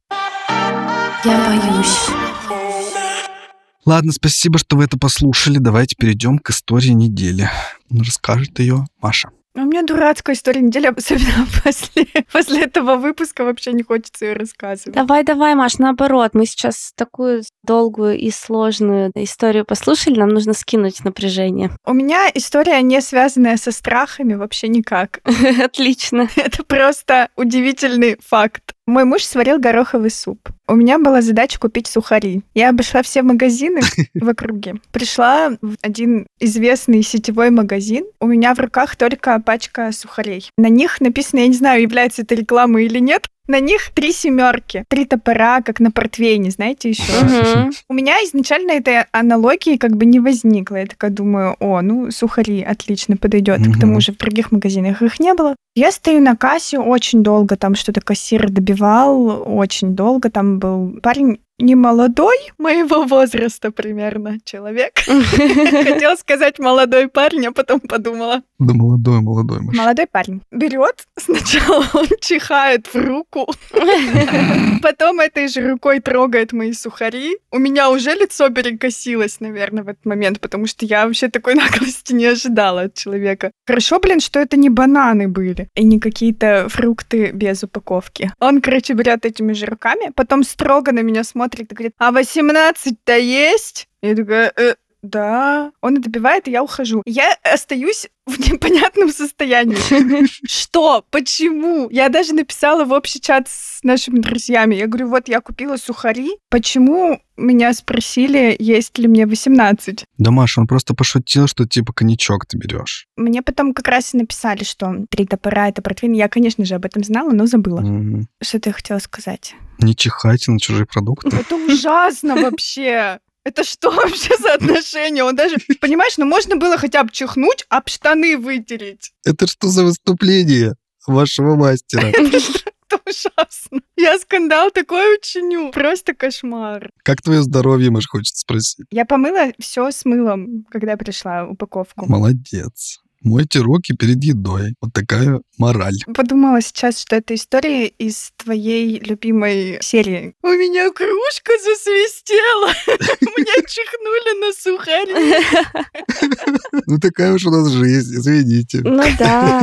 Я боюсь. Ладно, спасибо, что вы это послушали. Давайте перейдем к истории недели. Расскажет ее Маша. У меня дурацкая история недели, особенно после, после этого выпуска вообще не хочется ее рассказывать. Давай, давай, Маш, наоборот. Мы сейчас такую долгую и сложную историю послушали, нам нужно скинуть напряжение. У меня история не связанная со страхами вообще никак. Отлично. Это просто удивительный факт. Мой муж сварил гороховый суп. У меня была задача купить сухари. Я обошла все магазины в округе. Пришла в один известный сетевой магазин. У меня в руках только пачка сухарей. На них написано, я не знаю, является это рекламой или нет, на них три семерки, три топора, как на портвейне, знаете, еще. У меня изначально этой аналогии как бы не возникло. Я такая думаю, о, ну, сухари отлично подойдет. К тому же в других магазинах их не было. Я стою на кассе очень долго, там что-то кассир добивал, очень долго. Там был парень не молодой, моего возраста примерно человек. Хотел сказать молодой парень, а потом подумала. Да молодой, молодой. Маша. Молодой парень. Берет, сначала он чихает в руку, потом этой же рукой трогает мои сухари. У меня уже лицо перекосилось, наверное, в этот момент, потому что я вообще такой наглости не ожидала от человека. Хорошо, блин, что это не бананы были и не какие-то фрукты без упаковки. Он, короче, берет этими же руками, потом строго на меня смотрит и говорит, а 18-то есть? Я такая, э, да. Он это добивает, и я ухожу. Я остаюсь в непонятном состоянии. Что? Почему? Я даже написала в общий чат с нашими друзьями. Я говорю, вот я купила сухари. Почему меня спросили, есть ли мне 18? Да, Маша, он просто пошутил, что типа коньячок ты берешь. Мне потом как раз и написали, что три топора — это портвейн. Я, конечно же, об этом знала, но забыла. Что ты хотела сказать? Не чихайте на чужие продукты. Это ужасно вообще. Это что вообще за отношения? Он даже, понимаешь, ну можно было хотя бы чихнуть, об штаны вытереть. Это что за выступление вашего мастера? Это ужасно. Я скандал такой учиню. Просто кошмар. Как твое здоровье, Маш, хочется спросить? Я помыла все с мылом, когда пришла упаковку. Молодец. Мойте руки перед едой. Вот такая мораль. Подумала сейчас, что это история из твоей любимой серии. У меня кружка засвистела. Мне чихнули на сухари. Ну такая уж у нас жизнь, извините. Ну да.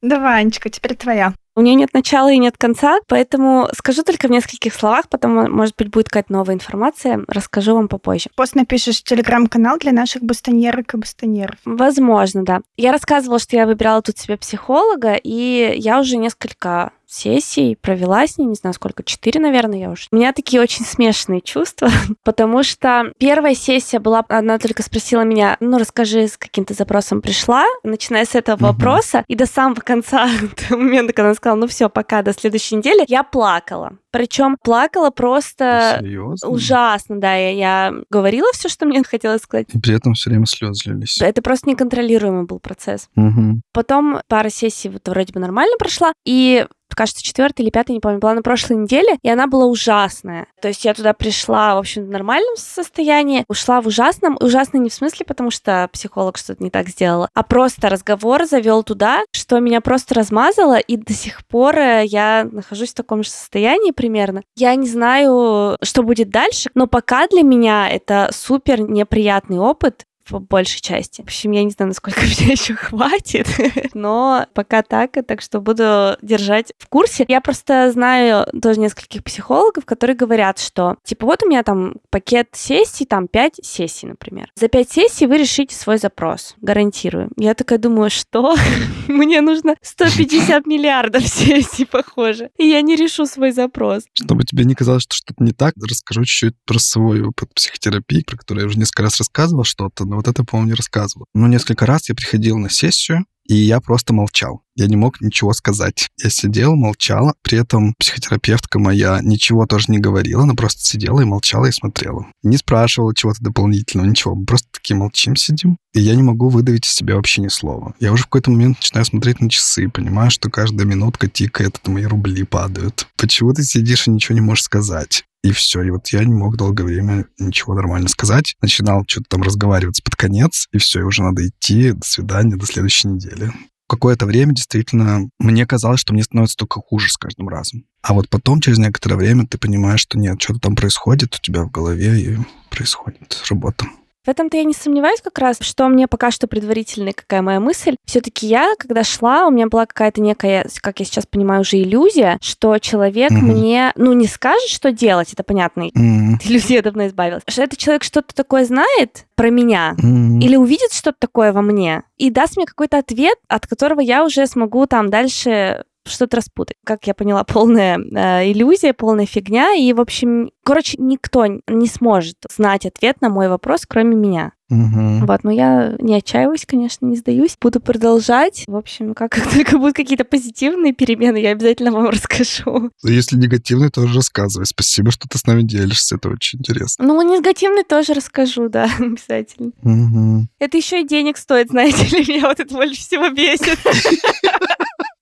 Давай, Анечка, теперь твоя. У нее нет начала и нет конца, поэтому скажу только в нескольких словах, потом, может быть, будет какая-то новая информация, расскажу вам попозже. Пост напишешь телеграм-канал для наших бастоньерок и бастоньеров. Возможно, да. Я рассказывала, что я выбирала тут себе психолога, и я уже несколько сессий провела с ней, не знаю сколько, четыре, наверное, я уже. У меня такие очень смешанные чувства, потому что первая сессия была, она только спросила меня, ну, расскажи, с каким ты запросом пришла, начиная с этого вопроса, и до самого конца, до момента, когда она сказала, ну все, пока, до следующей недели, я плакала. Причем плакала просто Серьезно? ужасно, да. Я, я говорила все, что мне хотелось сказать. И при этом все время слезы лились. Это просто неконтролируемый был процесс. Мгм. Потом пара сессий вот вроде бы нормально прошла, и кажется, четвертая или пятая, не помню, была на прошлой неделе, и она была ужасная. То есть я туда пришла, в общем, в нормальном состоянии, ушла в ужасном. Ужасно не в смысле, потому что психолог что-то не так сделала, а просто разговор завел туда, что меня просто размазало, и до сих пор э, я нахожусь в таком же состоянии примерно. Я не знаю, что будет дальше, но пока для меня это супер неприятный опыт, по большей части. В общем, я не знаю, насколько меня еще хватит, но пока так, так что буду держать в курсе. Я просто знаю тоже нескольких психологов, которые говорят, что, типа, вот у меня там пакет сессий, там 5 сессий, например. За 5 сессий вы решите свой запрос, гарантирую. Я такая думаю, что? Мне нужно 150 миллиардов сессий, похоже, и я не решу свой запрос. Чтобы тебе не казалось, что что-то не так, расскажу чуть-чуть про свой опыт психотерапии, про который я уже несколько раз рассказывал что-то, но вот это, по-моему, не рассказывал. Но несколько раз я приходил на сессию, и я просто молчал. Я не мог ничего сказать. Я сидел, молчал. При этом психотерапевтка моя ничего тоже не говорила. Она просто сидела и молчала и смотрела. Не спрашивала чего-то дополнительного, ничего. Мы просто такие молчим, сидим. И я не могу выдавить из себя вообще ни слова. Я уже в какой-то момент начинаю смотреть на часы, понимаю, что каждая минутка тикает, это мои рубли падают. Почему ты сидишь и ничего не можешь сказать? И все. И вот я не мог долгое время ничего нормально сказать. Начинал что-то там разговаривать под конец, и все, и уже надо идти. До свидания, до следующей недели. Какое-то время действительно мне казалось, что мне становится только хуже с каждым разом. А вот потом, через некоторое время, ты понимаешь, что нет, что-то там происходит у тебя в голове, и происходит работа. В этом-то я не сомневаюсь как раз, что мне пока что предварительная какая моя мысль. Все-таки я, когда шла, у меня была какая-то некая, как я сейчас понимаю, уже иллюзия, что человек Мгм. мне, ну, не скажет, что делать, это понятно, М. от иллюзии я давно избавилась, что этот человек что-то такое знает про меня, М. или увидит что-то такое во мне, и даст мне какой-то ответ, от которого я уже смогу там дальше что-то распутать. Как я поняла, полная э, иллюзия, полная фигня. И, в общем, короче, никто не сможет знать ответ на мой вопрос, кроме меня. Угу. Вот, но я не отчаиваюсь, конечно, не сдаюсь. Буду продолжать. В общем, как, как только будут какие-то позитивные перемены, я обязательно вам расскажу. Если негативный, тоже рассказывай. Спасибо, что ты с нами делишься. Это очень интересно. Ну, негативный тоже расскажу, да, обязательно. Угу. Это еще и денег стоит, знаете ли, меня вот это больше всего бесит.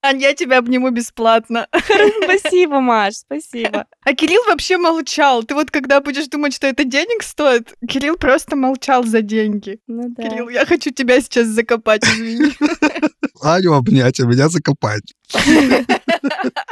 Ань, я тебя обниму бесплатно. Спасибо, Маш, спасибо. А Кирилл вообще молчал. Ты вот когда будешь думать, что это денег стоит, Кирилл просто молчал за деньги. Ну да. Кирилл, я хочу тебя сейчас закопать, извини. Аню обнять, а меня закопать.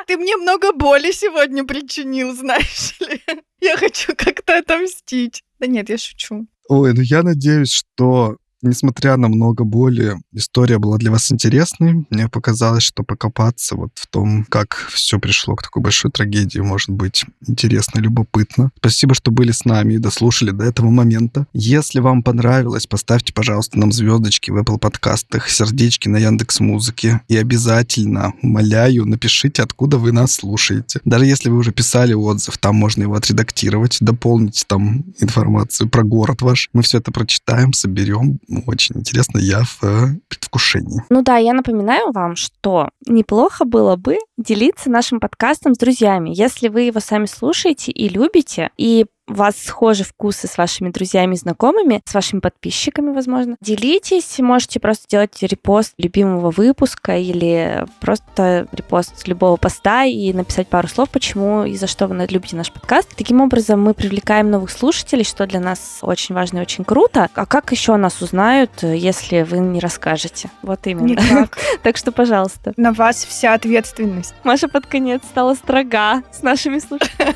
Ты мне много боли сегодня причинил, знаешь ли. Я хочу как-то отомстить. Да нет, я шучу. Ой, ну я надеюсь, что Несмотря на много боли, история была для вас интересной. Мне показалось, что покопаться вот в том, как все пришло к такой большой трагедии, может быть интересно, любопытно. Спасибо, что были с нами и дослушали до этого момента. Если вам понравилось, поставьте, пожалуйста, нам звездочки в Apple подкастах, сердечки на Яндекс Музыке. И обязательно, умоляю, напишите, откуда вы нас слушаете. Даже если вы уже писали отзыв, там можно его отредактировать, дополнить там информацию про город ваш. Мы все это прочитаем, соберем, очень интересно, я в э, предвкушении. Ну да, я напоминаю вам, что неплохо было бы делиться нашим подкастом с друзьями. Если вы его сами слушаете и любите, и вас схожи вкусы с вашими друзьями и знакомыми, с вашими подписчиками, возможно. Делитесь, можете просто делать репост любимого выпуска или просто репост любого поста и написать пару слов, почему и за что вы любите наш подкаст. Таким образом, мы привлекаем новых слушателей, что для нас очень важно и очень круто. А как еще нас узнают, если вы не расскажете? Вот именно. Никак. Так что, пожалуйста. На вас вся ответственность. Маша под конец стала строга с нашими слушателями.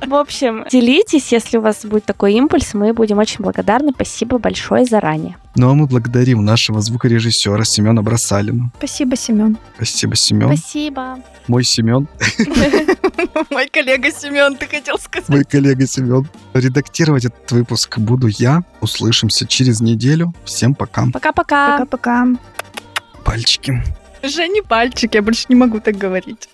В общем, делитесь Делитесь, если у вас будет такой импульс, мы будем очень благодарны. Спасибо большое заранее. Ну а мы благодарим нашего звукорежиссера Семена Бросалина. Спасибо, Семен. Спасибо, Семен. Спасибо. Мой Семен. Мой коллега Семен, ты хотел сказать. Мой коллега Семен. Редактировать этот выпуск буду я. Услышимся через неделю. Всем пока. Пока-пока. Пока-пока. Пальчики. Жени пальчик, я больше не могу так говорить.